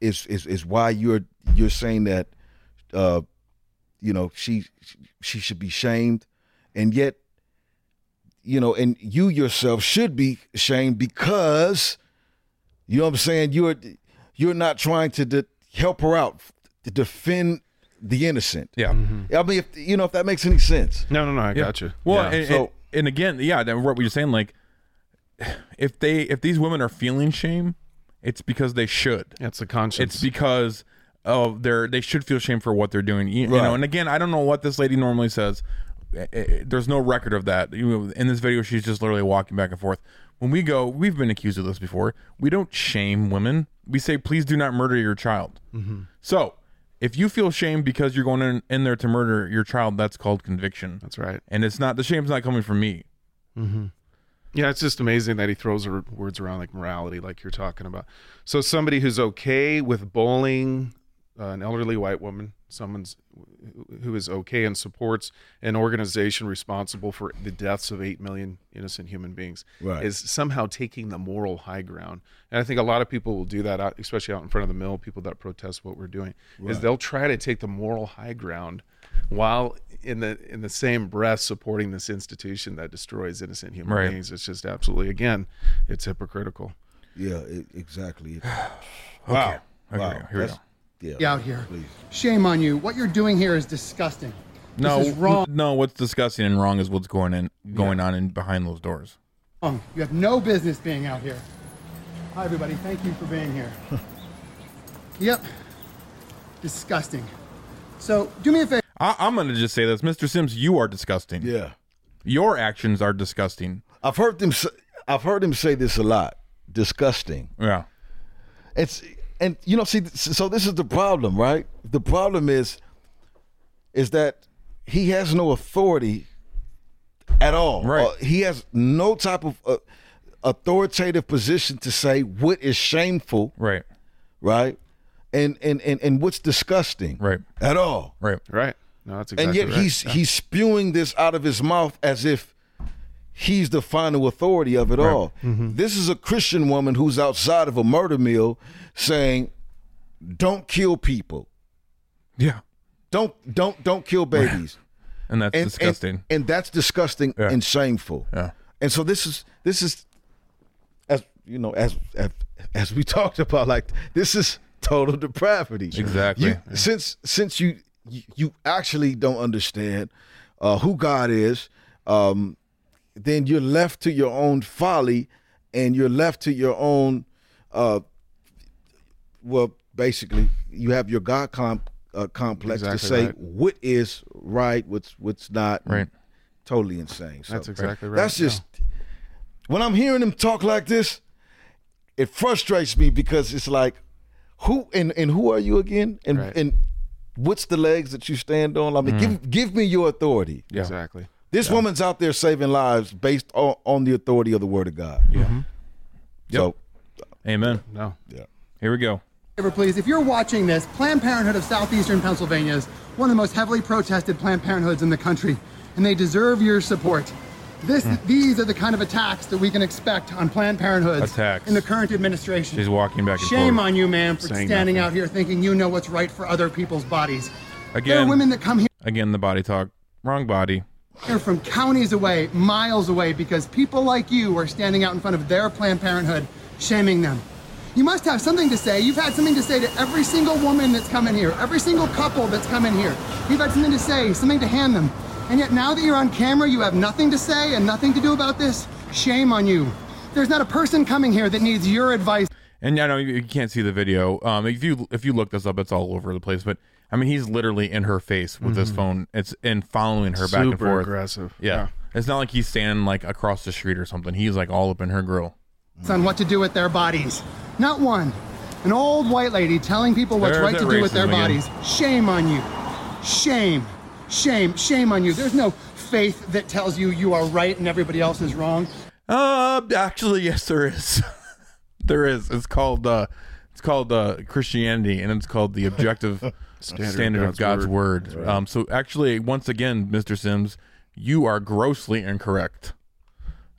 is is is why you're you're saying that, uh, you know, she she should be shamed, and yet you know, and you yourself should be shamed because you know what I'm saying. You're you're not trying to de- help her out to defend the innocent. Yeah. I mean, if you know if that makes any sense. No, no, no. I Yeah. got you. Well, Yeah. and, So- and, and again, yeah, that, what you're saying, like, if they if these women are feeling shame, it's because they should. It's a conscience. It's because of their they should feel shame for what they're doing. You, you know, and again, I don't know what this lady normally says. Eh, eh, There's no record of that. In this video, she's just literally walking back and forth. When we go, we've been accused of this before. We don't shame women. We say, please do not murder your child. So, if you feel shame because you're going in, in there to murder your child, that's called conviction. That's right. And it's not the shame's not coming from me. Mm-hmm. Yeah, it's just amazing that he throws words around like morality, like you're talking about. So somebody who's okay with bullying uh, an elderly white woman, someone's who is okay and supports an organization responsible for the deaths of eight million innocent human beings, Right. is somehow taking the moral high ground. And I think a lot of people will do that, out, especially out in front of the mill. People that protest what we're doing is they'll try to take the moral high ground while in the in the same breath supporting this institution that destroys innocent human Right. beings. It's just absolutely again, it's hypocritical. Yeah, it, exactly. Okay. Okay, Wow. here we That's- go. Yeah. out here. Please. Shame on you. What you're doing here is disgusting. No, This is wrong. no. What's disgusting and wrong is what's going in, going on in behind those doors. Um, You have no business being out here. Hi, everybody. Thank you for being here. yep. Disgusting. So, do me a favor. I, I'm going to just say this, Mr. Sims. You are disgusting. Yeah. Your actions are disgusting. I've heard them. Say, I've heard him say this a lot. Disgusting. Yeah. It's and you know, see, so this is the problem, right? The problem is, is that he has no authority at all. Right. Uh, he has no type of uh, authoritative position to say what is shameful, Right. right? and and and, and what's disgusting right at all. Right. Right. No, that's exactly and yet right. he's Yeah. he's spewing this out of his mouth as if he's the final authority of it all. Mm-hmm. This is a Christian woman who's outside of a murder mill saying, "Don't kill people. Yeah. Don't don't don't kill babies." And that's disgusting. And, that's disgusting Yeah. and shameful. Yeah. And so this is this is as you know as as, as we talked about like this is total depravity. Exactly. You- Since since you you, you actually don't understand uh, who God is, um, then you're left to your own folly, and you're left to your own. Uh, well, basically, you have your God com- uh, complex to say right. what is right, what's what's not. Right. Totally insane. So That's exactly right, That's just when I'm hearing him talk like this, it frustrates me because it's like, who and and who are you again? And Right. and what's the legs that you stand on? I mean, give give me your authority. Exactly. This woman's out there saving lives based on, on the authority of the word of God. Yeah. So, Amen. No. Yeah. Here we go. Favor, please, if you're watching this, Planned Parenthood of Southeastern Pennsylvania is one of the most heavily protested Planned Parenthoods in the country, and they deserve your support. This, Hmm. These are the kind of attacks that we can expect on Planned Parenthood Attacks. in the current administration. She's walking back and Shame forth. on you, man, for Saying standing nothing. out here thinking you know what's right for other people's bodies. Again, there Again. are women that come here Again, the body talk. Wrong body. Here from counties away, miles away, because people like you are standing out in front of their Planned Parenthood, shaming them. You must have something to say. You've had something to say to every single woman that's come in here, every single couple that's come in here. You've had something to say, something to hand them. And yet now that you're on camera, you have nothing to say and nothing to do about this. Shame on you. There's not a person coming here that needs your advice. And I know you can't see the video. Um, if you if you look this up, it's all over the place. But I mean, he's literally in her face with his Mhm. phone. It's and following her back and Super forth. aggressive. Yeah. Yeah. It's not like he's standing like across the street or something. He's like all up in her grill. on what to do with their bodies. Not one. An old white lady telling people what's There's right that to do with their racism again. bodies. Shame on you. Shame. Shame. Shame on you. There's no faith that tells you you are right and everybody else is wrong. Uh, actually, yes, there is. there is. It's called uh, it's called uh, Christianity, and it's called the objective standard, of God's, word. Right. Um, so actually, once again, Mr. Sims, you are grossly incorrect.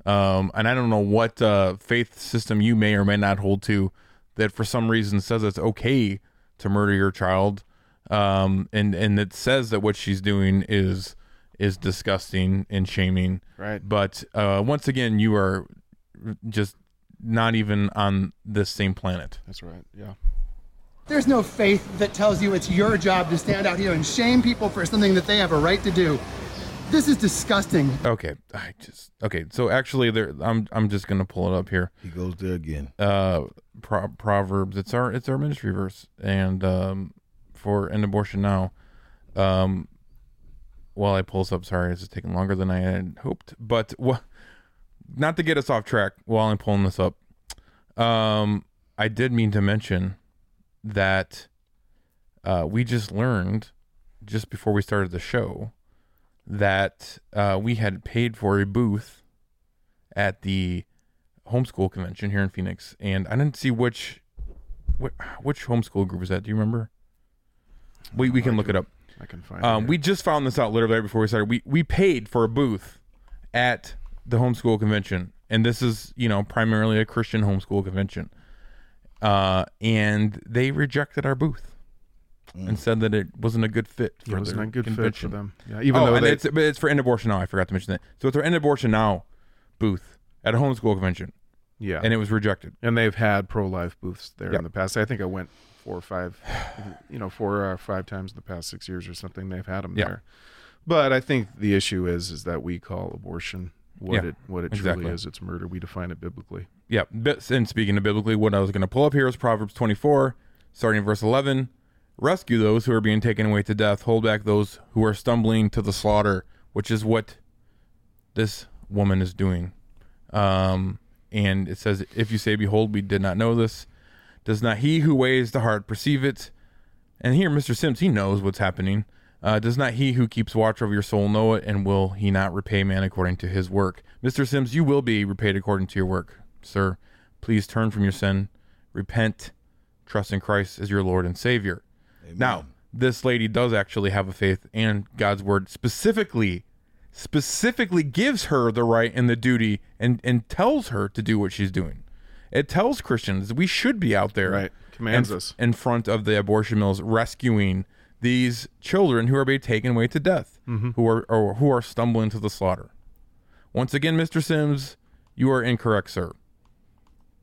Um, and I don't know what uh, faith system you may or may not hold to that for some reason says it's okay to murder your child. Um, and and it says that what she's doing is is disgusting and shaming. Right. But uh, once again, you are just not even on this same planet. That's right. Yeah. There's no faith that tells you it's your job to stand out here and shame people for something that they have a right to do. This is disgusting. Okay, I just okay. So actually, there, I'm I'm just gonna pull it up here. He goes there again. Uh, Pro- Proverbs. It's our it's our ministry verse, and um, for an abortion now. Um, while I pull this up, sorry, it's just taking longer than I had hoped. But what? Not to get us off track while I'm pulling this up. Um, I did mean to mention that uh, we just learned just before we started the show that uh, we had paid for a booth at the homeschool convention here in Phoenix, and I didn't see which which, which homeschool group was that. Do you remember? We we can look it up. I can find Um, here. we just found this out literally right before we started. We we paid for a booth at the homeschool convention, and this is you know primarily a Christian homeschool convention. Uh, and they rejected our booth and said that it wasn't a good fit for it wasn't a good fit for them. Yeah, even oh, though and they- it's but it's for End Abortion Now. I forgot to mention that. So it's our End Abortion Now booth at a homeschool convention. Yeah. and it was rejected. And they've had pro life booths there Yep. in the past. I think I went four or five, you know, four or five times in the past six years or something. They've had them Yeah. there. But I think the issue is is that we call abortion what Yeah, it what it exactly. truly is. It's murder. We define it biblically. Yeah. And speaking of biblically, what I was going to pull up here is Proverbs 24, starting in verse 11. Rescue those who are being taken away to death. Hold back those who are stumbling to the slaughter, which is what this woman is doing. Um, and it says, If you say, Behold, we did not know this, does not he who weighs the heart perceive it? And here, Mr. Sims, he knows what's happening. Uh, does not he who keeps watch over your soul know it? And will he not repay man according to his work? Mr. Sims, you will be repaid according to your work, sir. Please turn from your sin, repent, trust in Christ as your Lord and Savior. Now, this lady does actually have a faith, and God's word specifically specifically gives her the right and the duty and and tells her to do what she's doing. It tells Christians we should be out there, Right. Commands in, us. in front of the abortion mills, rescuing these children who are being taken away to death, Mhm. who are or who are stumbling to the slaughter. Once again, Mr. Sims, you are incorrect, sir.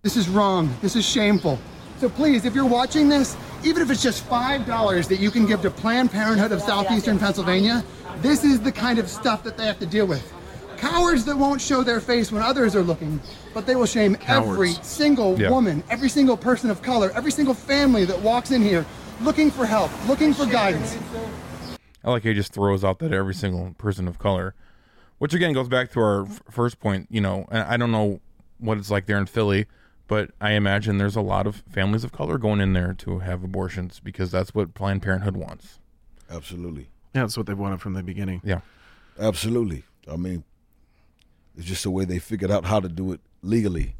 This is wrong. This is shameful. So please, if you're watching this, even if it's just $5 that you can give to Planned Parenthood of Southeastern Pennsylvania, this is the kind of stuff that they have to deal with. Cowards that won't show their face when others are looking, but they will shame every single Yeah. woman, every single person of color, every single family that walks in here looking for help, looking for guidance. I like how he just throws out that every single person of color, which again goes back to our f- first point. You know, and I don't know what it's like there in Philly, but I imagine there's a lot of families of color going in there to have abortions because that's what Planned Parenthood wants. Absolutely. Yeah, that's what they wanted from the beginning. Yeah. Absolutely. I mean, it's just the way they figured out how to do it legally.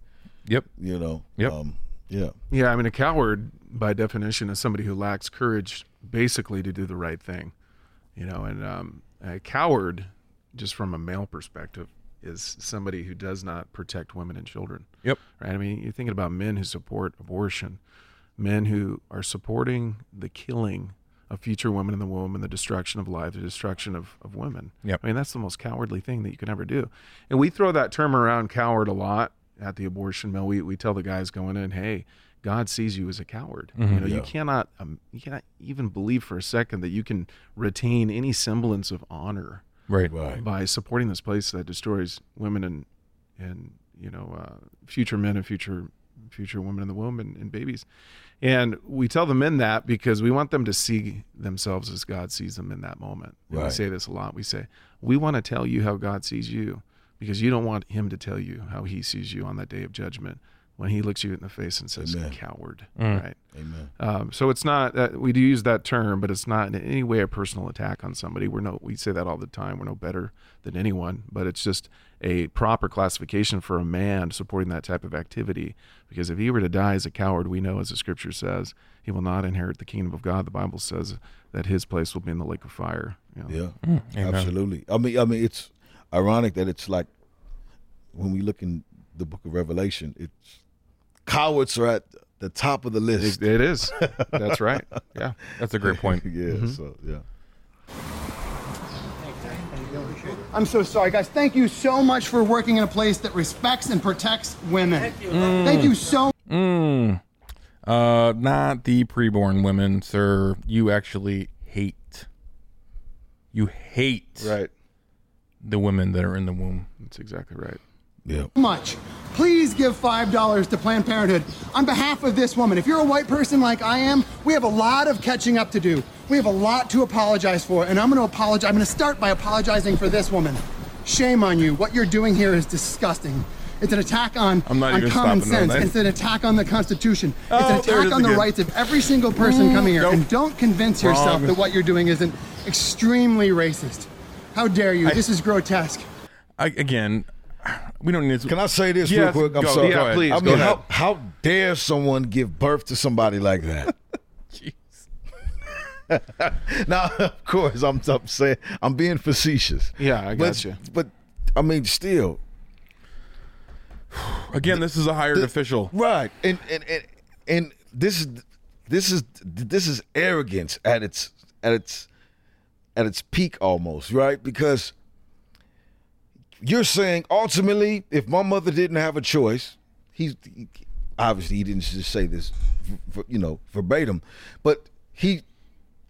Yep. You know. Yep. Um, yeah. Yeah, I mean, a coward, by definition, is somebody who lacks courage, basically, to do the right thing. You know, and um, a coward, just from a male perspective, is somebody who does not protect women and children. Yep. Right. I mean, you're thinking about men who support abortion, men who are supporting the killing of future women in the womb and the destruction of life, the destruction of, of women. Yep. I mean, that's the most cowardly thing that you can ever do. And we throw that term around coward a lot at the abortion mill. We, we tell the guys going in, hey, God sees you as a coward. Mhm. You know, you cannot um, you cannot even believe for a second that you can retain any semblance of honor Right. Right. by supporting this place that destroys women and and you know uh, future men and future future women in the womb and, and babies. And we tell the men that because we want them to see themselves as God sees them in that moment. And We say this a lot. We say we want to tell you how God sees you because you don't want Him to tell you how He sees you on that day of judgment when He looks you in the face and says, Amen. "Coward." Mm. Right. Amen. Um, so it's not that we do use that term, but it's not in any way a personal attack on somebody. We're no, we say that all the time. We're no better than anyone, but it's just a proper classification for a man supporting that type of activity. Because if he were to die as a coward, we know, as the scripture says, he will not inherit the kingdom of God. The Bible says that his place will be in the lake of fire. you know. Yeah. Mm, Absolutely. I mean, I mean, it's ironic that it's like when we look in the Book of Revelation, it's cowards are at the top of the list. It- it is. That's right. Yeah. That's a great point. yeah. Mhm. So yeah. I'm so sorry, guys. Thank you so much for working in a place that respects and protects women. Thank you. Thank you so Mm. Uh, not the preborn women, sir. You actually hate. You hate Right. the women that are in the womb. That's exactly right. Yeah. much. Please give $5 to Planned Parenthood on behalf of this woman. If you're a white person like I am, we have a lot of catching up to do. We have a lot to apologize for, and I'm going to apologize. I'm going to start by apologizing for this woman. Shame on you. What you're doing here is disgusting. It's an attack on, I'm not on common sense. It's an attack on the Constitution. Oh, it's an it attack on the again. rights of every single person Mm, coming here. nope. And don't convince yourself that what you're doing isn't extremely racist. How dare you? this is grotesque. I, again, we don't need to. Can I say this Yes, real quick? I'm go- sorry. yeah, please, I mean, how, how dare someone give birth to somebody like that? now, of course, I'm, I'm saying I'm being facetious. Yeah, I but, got you. But I mean, still, Again, this is a hired the- official. right? And and, and and this is this is this is arrogance at its at its at its peak almost, right? Because you're saying ultimately, if my mother didn't have a choice, he's he, obviously he didn't just say this, v- you know, verbatim, but he,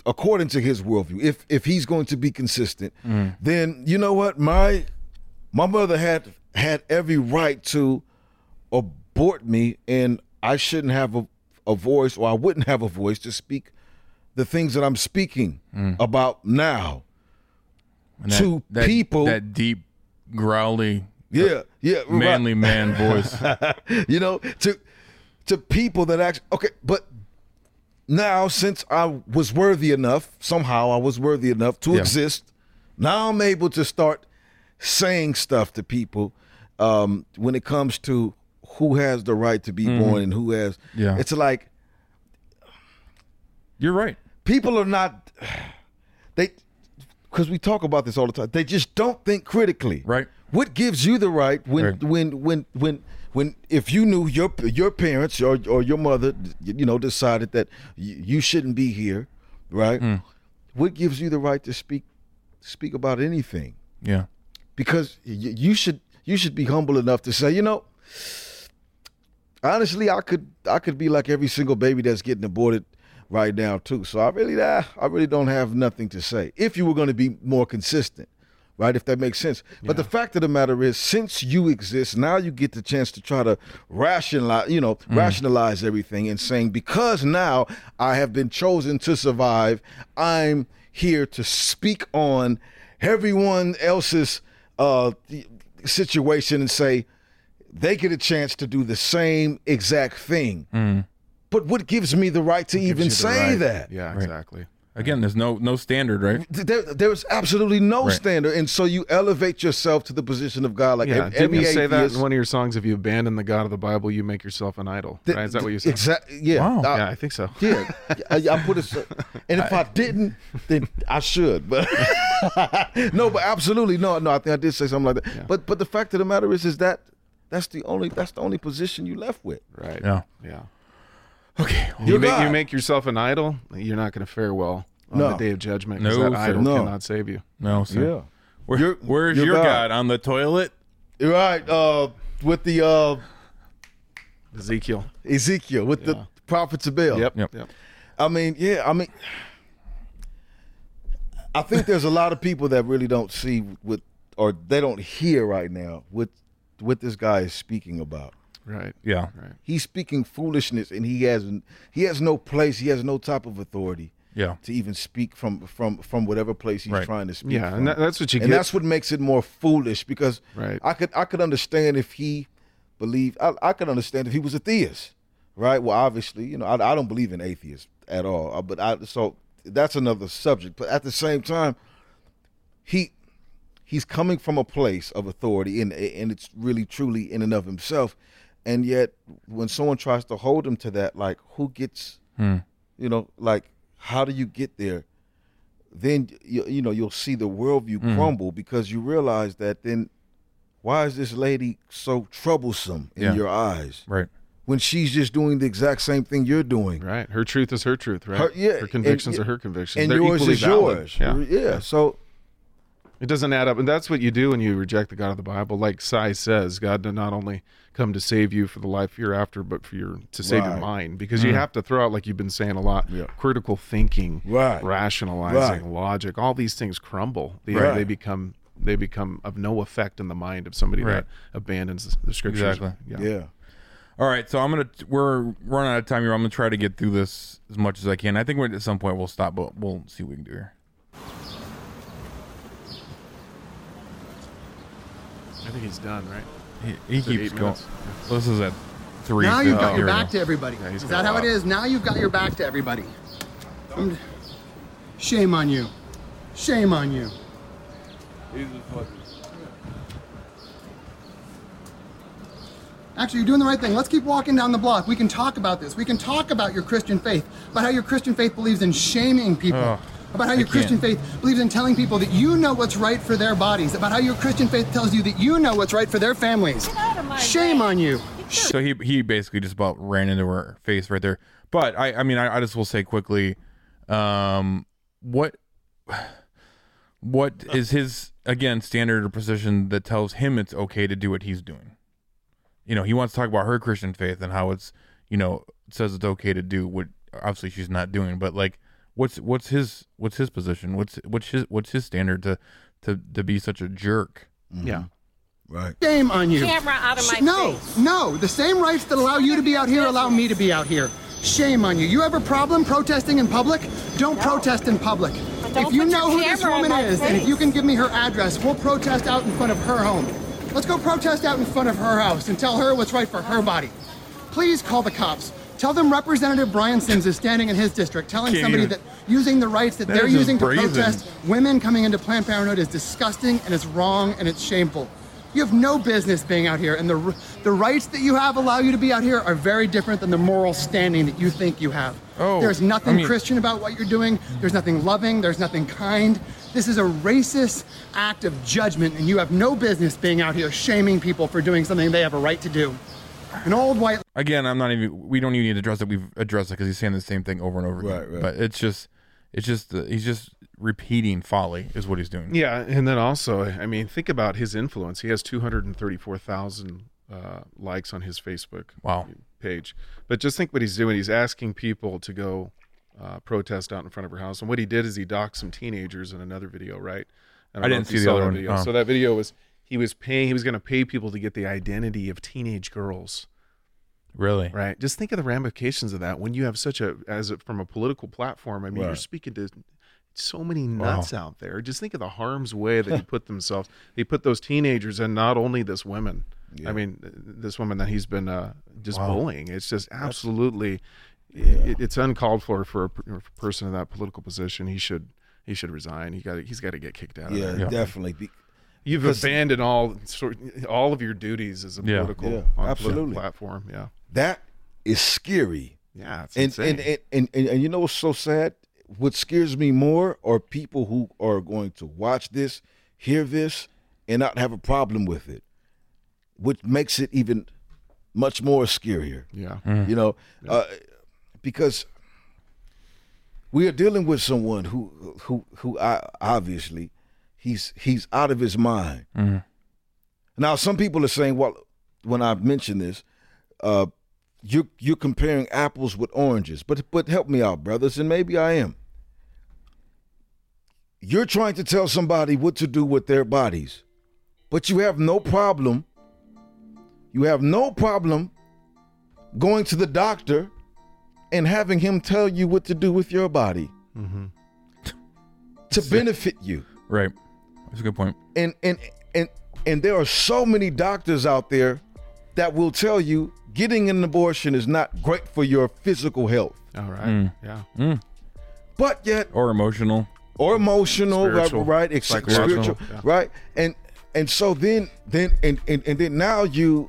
according to his worldview, if if he's going to be consistent, Mm. then you know what, my my mother had had every right to abort me, and I shouldn't have a, a voice, or I wouldn't have a voice to speak the things that I'm speaking about now And to that- people. that deep, growly, yeah, yeah, right. manly man voice. you know, to to people that actually okay, but now since I was worthy enough, somehow I was worthy enough to Yeah. exist. Now I'm able to start saying stuff to people um, when it comes to who has the right to be Mhm. born and who has. Yeah. it's like You're right. People are not they because we talk about this all the time. They just don't think critically. Right. What gives you the right when Right. when when when when if you knew your your parents or or your mother you know decided that you, shouldn't be here, right? Hmm. What gives you the right to speak speak about anything? Yeah. because you should you should be humble enough to say, you know, honestly, I could I could be like every single baby that's getting aborted right now too. So I really ah, I really don't have nothing to say. If you were going to be more consistent, right? If that makes sense. But the fact of the matter is, since you exist, now you get the chance to try to rationalize, you know, rationalize everything and saying because now I have been chosen to survive, I'm here to speak on everyone else's uh situation and say they get a chance to do the same exact thing. But what gives me the right to even Gives you the say right- that? Yeah, Right. exactly. Again, there's no no standard, right? There, there's absolutely no Right. standard, and so you elevate yourself to the position of God. Like Yeah, ev- didn't every you say that atheist- in one of your songs? If you abandon the God of the Bible, you make yourself an idol. Th- right? Is that what you said? Exactly. Yeah. Wow. I- yeah, I think so. Yeah, I, I put it. And if I, didn't, then I should. But no, but absolutely no, no. I think I did say something like that. But but the fact of the matter is, is that that's the only that's the only position you left with. Right. Yeah. Yeah. Okay. You You're make, you make yourself an idol, you're not going to fare well on No. the day of judgment because No, that sir. idol No. cannot save you. No, sir. Yeah. Where, You're- where's you're your God. God. on the toilet? You're right. Uh, with the uh, Ezekiel. Ezekiel, with the prophets of Baal. Yep. Yep. Yep. I mean, yeah, I mean, I think there's a lot of people that really don't see what, or they don't hear right now what what this guy is speaking about. Right. Yeah. Right. He's speaking foolishness, and he has he has no place, he has no type of authority Yeah. to even speak from from from whatever place he's Right. trying to speak. Yeah, from. and that- that's what you and get- that's what makes it more foolish because Right. I could I could understand if he believed I, I could understand if he was a theist, right? Well, obviously, you know, I, I don't believe in atheists at all, uh, but I so that's another subject. But at the same time, he he's coming from a place of authority, and and it's really truly in and of himself. And yet, when someone tries to hold him to that, like who gets, Hmm. you know, like how do you get there? Then you, you know you'll see the worldview Hmm. crumble because you realize that then why is this lady so troublesome in Yeah. your eyes Right. when she's just doing the exact same thing you're doing? Right. Her truth is her truth, right? Her- yeah, Her convictions and- are her convictions. and They're yours is valid. yours. Yeah. yeah. So It doesn't add up. And that's what you do when you reject the God of the Bible. Like Sai says, God did not only come to save you for the life you're after, but for your to save your mind. Because you Mm. have to throw out, like you've been saying a lot, Yeah. critical thinking, Right. rationalizing, Right. logic. All these things crumble. They, Right. they become they become of no effect in the mind of somebody Right. that abandons the scriptures. Exactly. Yeah. yeah. All right, so I'm gonna we're running out of time here. I'm gonna try to get through this as much as I can. I think we're, at some point we'll stop, but we'll see what we can do here. I think he's done, right? He, he keeps going. minutes? This is at three. Now you've oh, got here your back to everybody. Yeah, is that how it lot. is? Now you've got your back to everybody. Um, shame on you. Shame on you. Actually, you're doing the right thing. Let's keep walking down the block. We can talk about this. We can talk about your Christian faith, about how your Christian faith believes in shaming people, Ugh, about how your Christian faith believes in telling people that you know what's right for their bodies, about how your Christian faith tells you that you know what's right for their families. Shame on you. So he he basically just about ran into her face right there. But I I mean I, I just will say quickly, um, what what is his again standard or position that tells him it's okay to do what he's doing? You know, he wants to talk about her Christian faith and how it's you know says it's okay to do what obviously she's not doing. But like, what's what's his what's his position? What's what's his what's his standard to to to be such a jerk? Mm-hmm. Yeah. Right. Shame on you. Camera out of my no, face. no. The same rights that allow you to be out here allow me to be out here. Shame on you. You have a problem protesting in public? Don't protest in public. don't If you know who this woman my is, and if you can give me her address, we'll protest out in front of her home. Let's go protest out in front of her house and tell her what's right for her body. Please call the cops. Tell them Representative Brian Sims is standing in his district telling Can't somebody even- that using the rights that, they're just using to brazen. protest women coming into Planned Parenthood is disgusting and it's wrong and it's shameful. You have no business being out here, and the r- the rights that you have allow you to be out here are very different than the moral standing that you think you have. Oh, There's nothing I mean- Christian about what you're doing. There's nothing loving. There's nothing kind. This is a racist act of judgment, and you have no business being out here shaming people for doing something they have a right to do. An old white Again, I'm not even. We don't even need to address it. We've addressed it because he's saying the same thing over and over again. Right, right. But it's just, it's just, uh, he's just repeating folly is what he's doing. Yeah, and then also, I mean, think about his influence. He has 234,000 uh, likes on his Facebook Wow. page. But just think what he's doing. He's asking people to go uh, protest out in front of her house. And what he did is he docked some teenagers in another video, right? don't I know didn't see the other that one. Video. Oh. So that video was he was paying. He was going to pay people to get the identity of teenage girls. Really? Right. Just think of the ramifications of that when you have such a as a, from a political platform. I mean, you're speaking to so many nuts out there. Just think of the harm's way that he put themselves. He put those teenagers and not only this women. I mean, this woman that he's been uh, just Wow. bullying. It's just absolutely. It, it's uncalled for for a, for a person in that political position. He should he should resign. He got he's got to get kicked out. Yeah, of there. definitely. Be- You've 'cause- abandoned all sort all of your duties as a Yeah. political, Yeah, on a political absolutely. platform. Yeah, that is scary. yeah, it's and, insane. and, and, and, and, and you know what's so sad? What scares me more are people who are going to watch this, hear this, and not have a problem with it, which makes it even much more scarier. yeah. You know, uh, because we are dealing with someone who who who I, obviously he's he's out of his mind. Now, some people are saying, well, when I mention this, uh, you're you're comparing apples with oranges, but but help me out, brothers, and maybe I am. You're trying to tell somebody what to do with their bodies, but you have no problem. You have no problem going to the doctor and having him tell you what to do with your body to benefit you Right. That's a good point. and and and and there are so many doctors out there that will tell you getting an abortion is not great for your physical health All right. Mm. Yeah. but yet Or emotional. or emotional right, Spiritual, right ex- spiritual yeah. right and and so then then and, and and then now you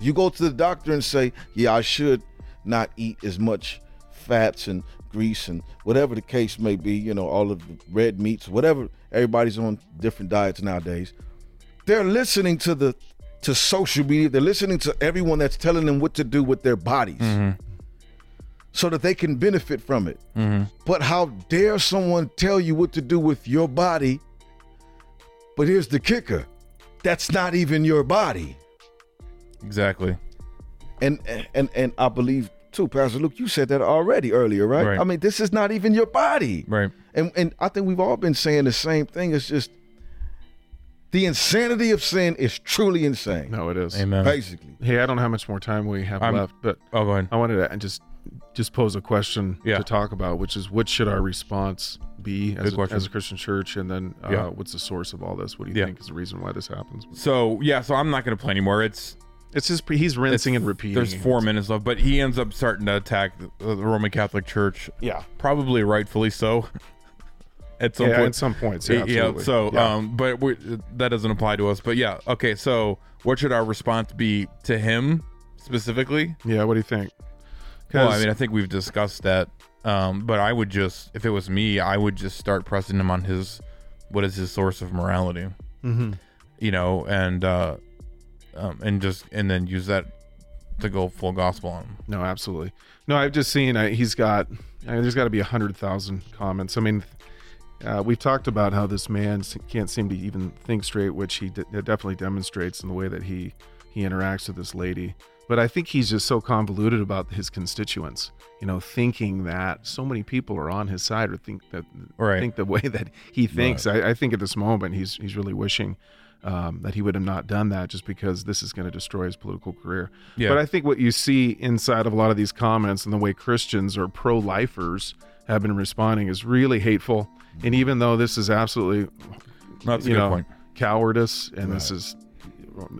you go to the doctor and say yeah i should not eat as much fats and grease and whatever the case may be you know all of the red meats whatever everybody's on different diets nowadays they're listening to the to social media they're listening to everyone that's telling them what to do with their bodies mm-hmm. so that they can benefit from it mm-hmm. but how dare someone tell you what to do with your body? But here's the kicker that's not even your body. Exactly. And and and I believe too, Pastor Luke, you said that already earlier, right? Right. I mean, this is not even your body. Right. And and I think we've all been saying the same thing. It's just the insanity of sin is truly insane. No, it is. Amen. Basically. Hey, I don't know how much more time we have I'm- left, but Oh, go ahead. I wanted to just just pose a question Yeah. to talk about, which is what should our response be as, a, as a Christian church, and then uh, Yeah. what's the source of all this? What do you Yeah. think is the reason why this happens? So yeah, so I'm not going to play anymore. It's It's just he's rinsing and repeating. There's four minutes left, but he ends up starting to attack the, the Roman Catholic Church. Yeah. probably rightfully so. at some Yeah, point, at some points, yeah, absolutely. So, Yeah. um, but that doesn't apply to us. But yeah, okay. So, what should our response be to him specifically? Yeah, what do you think? Well, I mean, I think we've discussed that. Um, but I would just, if it was me, I would just start pressing him on his, what is his source of morality? Mhm. You know, and uh, um, and just and then use that to go full gospel on him. No, absolutely. No, I've just seen uh, he's got. I mean, there's got to be a hundred thousand comments. I mean, uh, we've talked about how this man can't seem to even think straight, which he de- definitely demonstrates in the way that he he interacts with this lady. But I think he's just so convoluted about his constituents. You know, thinking that so many people are on his side or think that Right. think the way that he thinks. I, I think at this moment he's he's really wishing. Um, that he would have not done that just because this is going to destroy his political career. Yeah. But I think what you see inside of a lot of these comments and the way Christians or pro lifers have been responding is really hateful. And even though this is absolutely, That's you know, point. cowardice, and this is,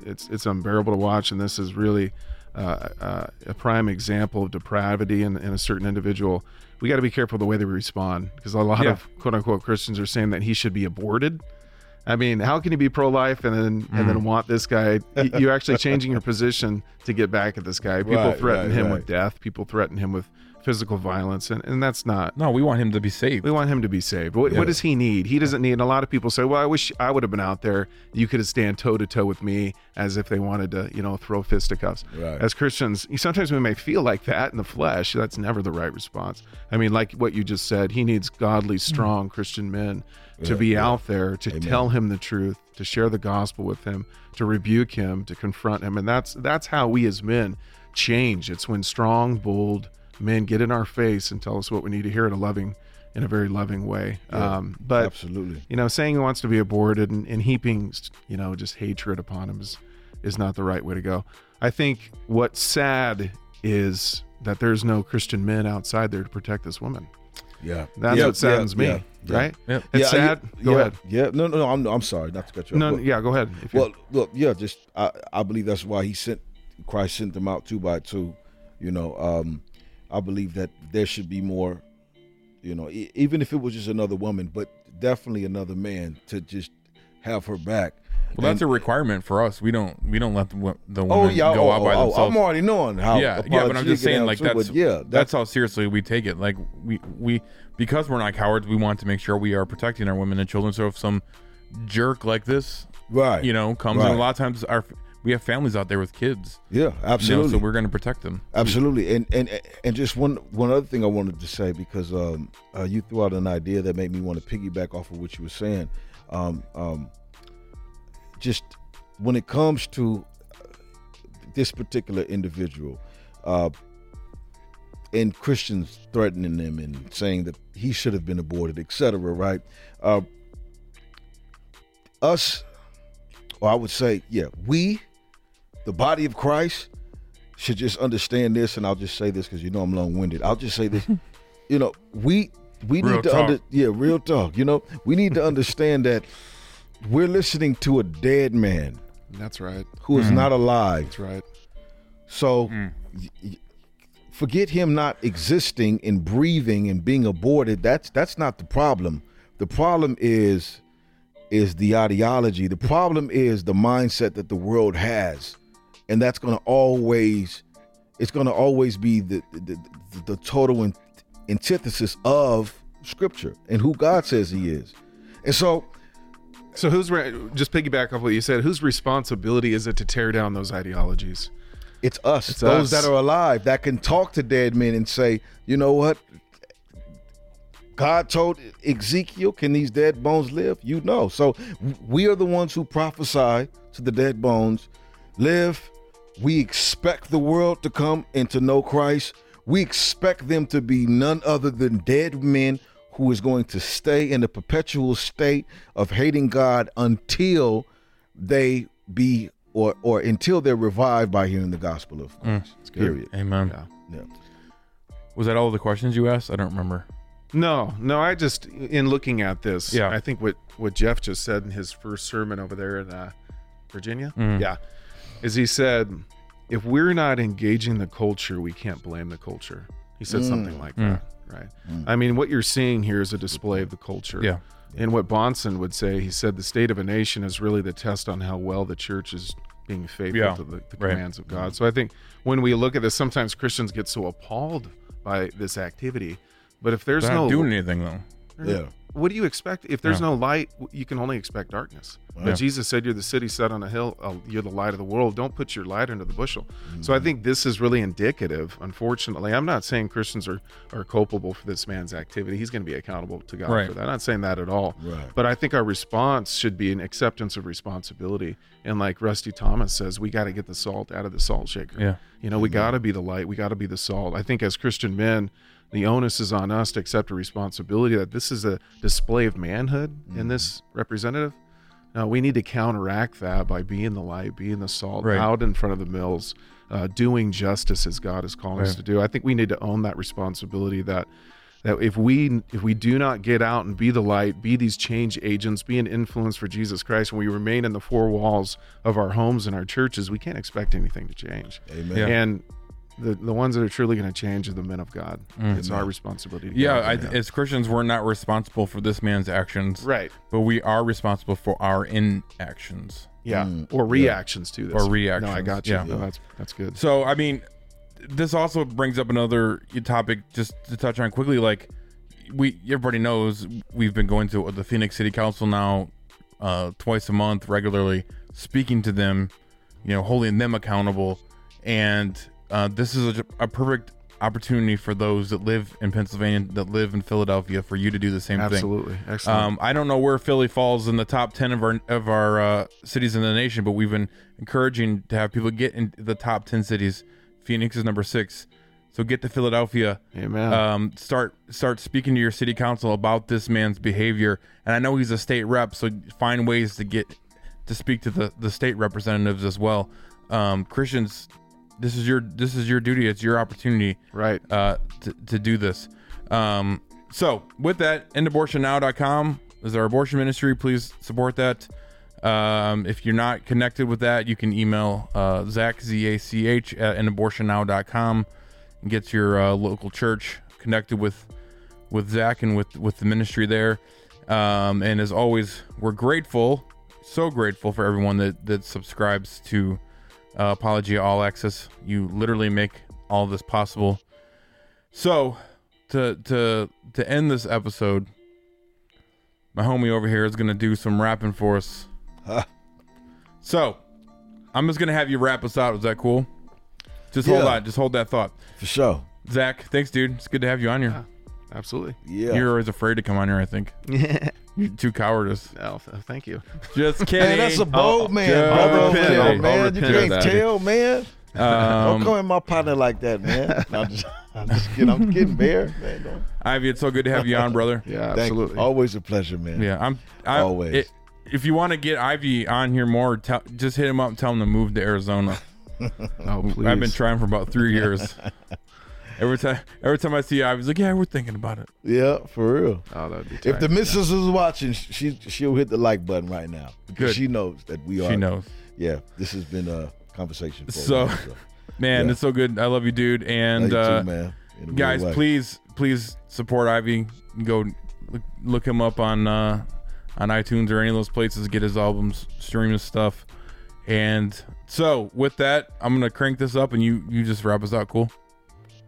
it's it's unbearable to watch, and this is really uh, uh, a prime example of depravity in, in a certain individual. We got to be careful the way they respond because a lot Yeah. of quote unquote Christians are saying that he should be aborted. I mean, how can you be pro-life and then and Mm. then want this guy? You're actually changing your position to get back at this guy. People Right, threaten right, him right. with death. People threaten him with physical violence, and, and that's not. No, we want him to be saved. We want him to be saved. What, Yeah. what does he need? He doesn't need. And a lot of people say, "Well, I wish I would have been out there. You could have stand toe to toe with me," as if they wanted to, you know, throw fisticuffs. Right. As Christians, sometimes we may feel like that in the flesh. That's never the right response. I mean, like what you just said, he needs godly, mm. strong Christian men to Yeah, be yeah. out there to Amen. tell him the truth, to share the gospel with him, to rebuke him, to confront him, and that's that's how we as men change. It's when strong, bold men get in our face and tell us what we need to hear in a loving, in a very loving way. Yeah, um, but absolutely. you know, saying he wants to be aborted and, and heaping, you know, just hatred upon him is is not the right way to go. I think what's sad is that there's no Christian men outside there to protect this woman. Yeah, That's Yeah, what saddens yeah, me, yeah, yeah. right? Yep. It's Yeah, sad. yeah, Go yeah, ahead. Yeah, no, no, no. I'm, I'm sorry, not to cut you off. No, but- yeah, go ahead. If you- well, look, yeah, just I, I believe that's why he sent Christ sent them out two by two. You know, um, I believe that there should be more. You know, e- even if it was just another woman, but definitely another man to just have her back. Well, that's a requirement for us. We don't we don't let the, the Oh, women yeah, go oh, out by oh, oh, themselves. I'm already knowing how Yeah, yeah, but I'm just saying, like that's yeah, that's, how seriously we take it. Like we we because we're not cowards, we want to make sure we are protecting our women and children. So if some jerk like this, right, you know, comes right. and a lot of times our we have families out there with kids. Yeah, you know, absolutely. so we're going to protect them. Absolutely, and and and just one one other thing I wanted to say because um, uh, you threw out an idea that made me want to piggyback off of what you were saying. Um, um, just when it comes to this particular individual, uh, and Christians threatening them and saying that he should have been aborted, etc. Right? Uh, us, or I would say, yeah, we, the body of Christ, should just understand this, and I'll just say this because you know I'm long-winded. I'll just say this. you know, we we Real need to talk. under yeah, real talk. You know, we need to understand that we're listening to a dead man That's right. who is Mm-hmm. not alive. That's right. So Mm. y- y- forget him not existing and breathing and being aborted. That's that's not the problem. The problem is is the ideology. The problem is the mindset that the world has. And that's going to always it's going to always be the the, the, the total an- antithesis of scripture and who God says he is. And so So who's re- just piggyback off what you said? Whose responsibility is it to tear down those ideologies? It's us, It's those us. that are alive, that can talk to dead men and say, you know what? God told Ezekiel, can these dead bones live? You know. So we are the ones who prophesy to the dead bones, live. We expect the world to come and to know Christ. We expect them to be none other than dead men who is going to stay in the perpetual state of hating God until they be or or until they're revived by hearing the gospel of Christ. Period. Amen. Yeah. Was that all the questions you asked? I don't remember. No, no. I just in looking at this, Yeah. I think what what Jeff just said in his first sermon over there in uh, Virginia, Mhm. yeah, is he said, if we're not engaging the culture, we can't blame the culture. He said Mm. something like Mm. that, right? I mean, what you're seeing here is a display of the culture. Yeah. And what Bahnsen would say, he said the state of a nation is really the test on how well the church is being faithful Yeah, to the, the right. commands of God. So I think when we look at this, sometimes Christians get so appalled by this activity. But if there's They're no doing anything though. Yeah. What do you expect? If there's Yeah. no light, you can only expect darkness. But Jesus said, "You're the city set on a hill. Uh, you're the light of the world. Don't put your light under the bushel." So I think this is really indicative. Unfortunately, I'm not saying Christians are are culpable for this man's activity. He's going to be accountable to God Right. for that. I'm not saying that at all. Right. But I think our response should be an acceptance of responsibility. And like Rusty Thomas says, we got to get the salt out of the salt shaker. Yeah. You know, we got to be the light. We got to be the salt. I think as Christian men, the onus is on us to accept a responsibility that this is a display of manhood in this representative. Now, we need to counteract that by being the light, being the salt Right. out in front of the mills, uh, doing justice as God is calling us to do. I think we need to own that responsibility that that if we if we do not get out and be the light, be these change agents, be an influence for Jesus Christ, and we remain in the four walls of our homes and our churches, we can't expect anything to change. Amen. Yeah. And the the ones that are truly going to change are the men of God. It's our responsibility. To. Yeah, I, as Christians, we're not responsible for this man's actions, Right. But we are responsible for our inactions. yeah, Mm, or reactions to this. Or reactions, No, I got you. yeah. No, that's that's good. So, I mean, this also brings up another topic just to touch on quickly. Like, we everybody knows we've been going to the Phoenix City Council now uh, twice a month regularly, speaking to them, you know, holding them accountable, and uh, this is a, a perfect opportunity for those that live in Pennsylvania, that live in Philadelphia, for you to do the same thing. Absolutely. Excellent. Um, I don't know where Philly falls in the top ten of our of our uh, cities in the nation, but we've been encouraging to have people get in the top ten cities. Phoenix is number six, so get to Philadelphia. Amen. Um, start start speaking to your city council about this man's behavior, and I know he's a state rep, so find ways to get to speak to the the state representatives as well. Um, Christians, this is your this is your duty. It's your opportunity, right, uh, to to do this. Um, so with that, endabortionnow.com is our abortion ministry. Please support that. Um, if you're not connected with that, you can email uh, Zach Z A C H at endabortionnow.com and get your uh, local church connected with with Zach and with with the ministry there. Um, and as always, we're grateful, so grateful for everyone that that subscribes to uh, Apologia All Access. You literally make all this possible. So, to to to end this episode, my homie over here is gonna do some rapping for us. So, I'm just gonna have you wrap us out. Is that cool? Just hold Yeah. on. Just hold that thought. For sure. Zach, thanks, dude. It's good to have you on here. Absolutely. Yeah. You're always afraid to come on here. I think. You're too cowardice. Oh, thank you. Just kidding. Man, that's a bold man, Just brother. over kidding. there, I'll man. You repent of can't that. tell, man. Um, don't come in my partner like that, man. No, I'm just, I'm just kidding. I'm kidding, bear. Man, don't. Ivy, it's so good to have you on, brother. Yeah, Thank you. Always a pleasure, man. Yeah, I'm. I, Always. it- if you want to get Ivy on here more, tell, just hit him up and tell him to move to Arizona. Oh, please. I've been trying for about three years. Every time, every time I see Ivy's like, yeah, we're thinking about it. Yeah, for real. Oh, that'd be If the tight. missus is watching, she she'll hit the like button right now because Good. she knows that we are. She knows. Yeah, this has been a conversation. For a So, while, so. man, Yeah. it's so good. I love you, dude. And Love you too, uh, man. Guys, please, please support Ivy. Go look, look him up on uh, on iTunes or any of those places. Get his albums, stream his stuff. And so, with that, I'm gonna crank this up, and you you just wrap us out. Cool.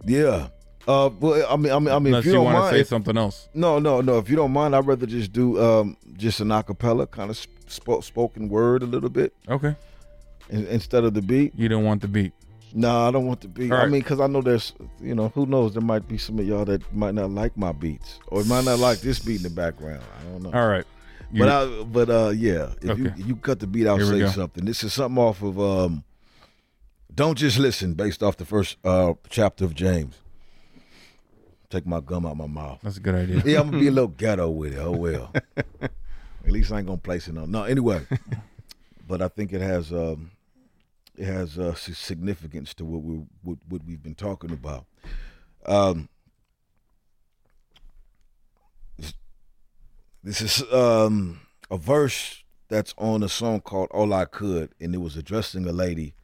Yeah. Uh, well, I mean, I mean, I mean, Unless if you, you don't mind, say if- something else. No, no, no. If you don't mind, I'd rather just do um just an acapella kind of sp- spoken word a little bit. Okay. In, instead of the beat. You don't want the beat. No, I don't want the beat. All I mean, because I know there's, you know, who knows? There might be some of y'all that might not like my beats, or might not like this beat in the background. I don't know. All right. But I, but uh, yeah. If you Okay. if you cut the beat, I'll Here say something. This is something off of um. Don't just listen, based off the first uh chapter of James. Take my gum out my mouth. That's a good idea. Yeah, I'm gonna be a little ghetto with it. Oh well. At least I ain't gonna place it on. No, anyway. but I think it has um, it has uh, significance to what we what, what we've been talking about. Um, this- is um, a verse that's on a song called "All I Could," and it was addressing a lady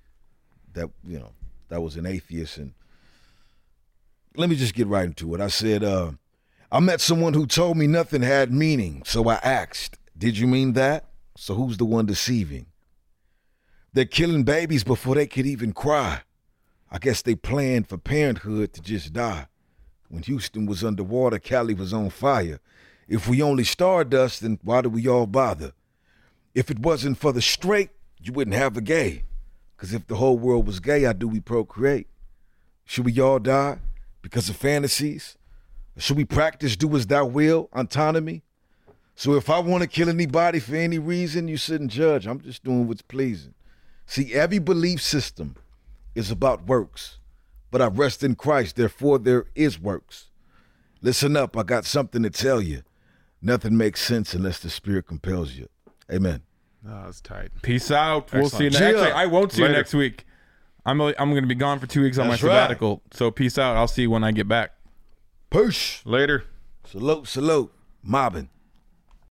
that you know that was an atheist and let me just get right into it. I said, uh, I met someone who told me nothing had meaning, so I asked, Did you mean that? So who's the one deceiving? They're killing babies before they could even cry. I guess they planned for parenthood to just die. When Houston was underwater, Cali was on fire. If we only stardust, then why do we all bother? If it wasn't for the straight, you wouldn't have a gay. Because if the whole world was gay, how do we procreate? Should we all die because of fantasies? Should we practice do as thou will, autonomy? So if I want to kill anybody for any reason, you shouldn't judge. I'm just doing what's pleasing. See, every belief system is about works, but I rest in Christ, therefore there is works. Listen up, I got something to tell you. Nothing makes sense unless the Spirit compels you. Amen. Oh, that's tight. Peace out. We'll see you next. Actually, I won't see you next week. I'm I'm going to be gone for two weeks on That's my right. sabbatical. So peace out. I'll see you when I get back. Push. Later. Salute, salute. Mobbing.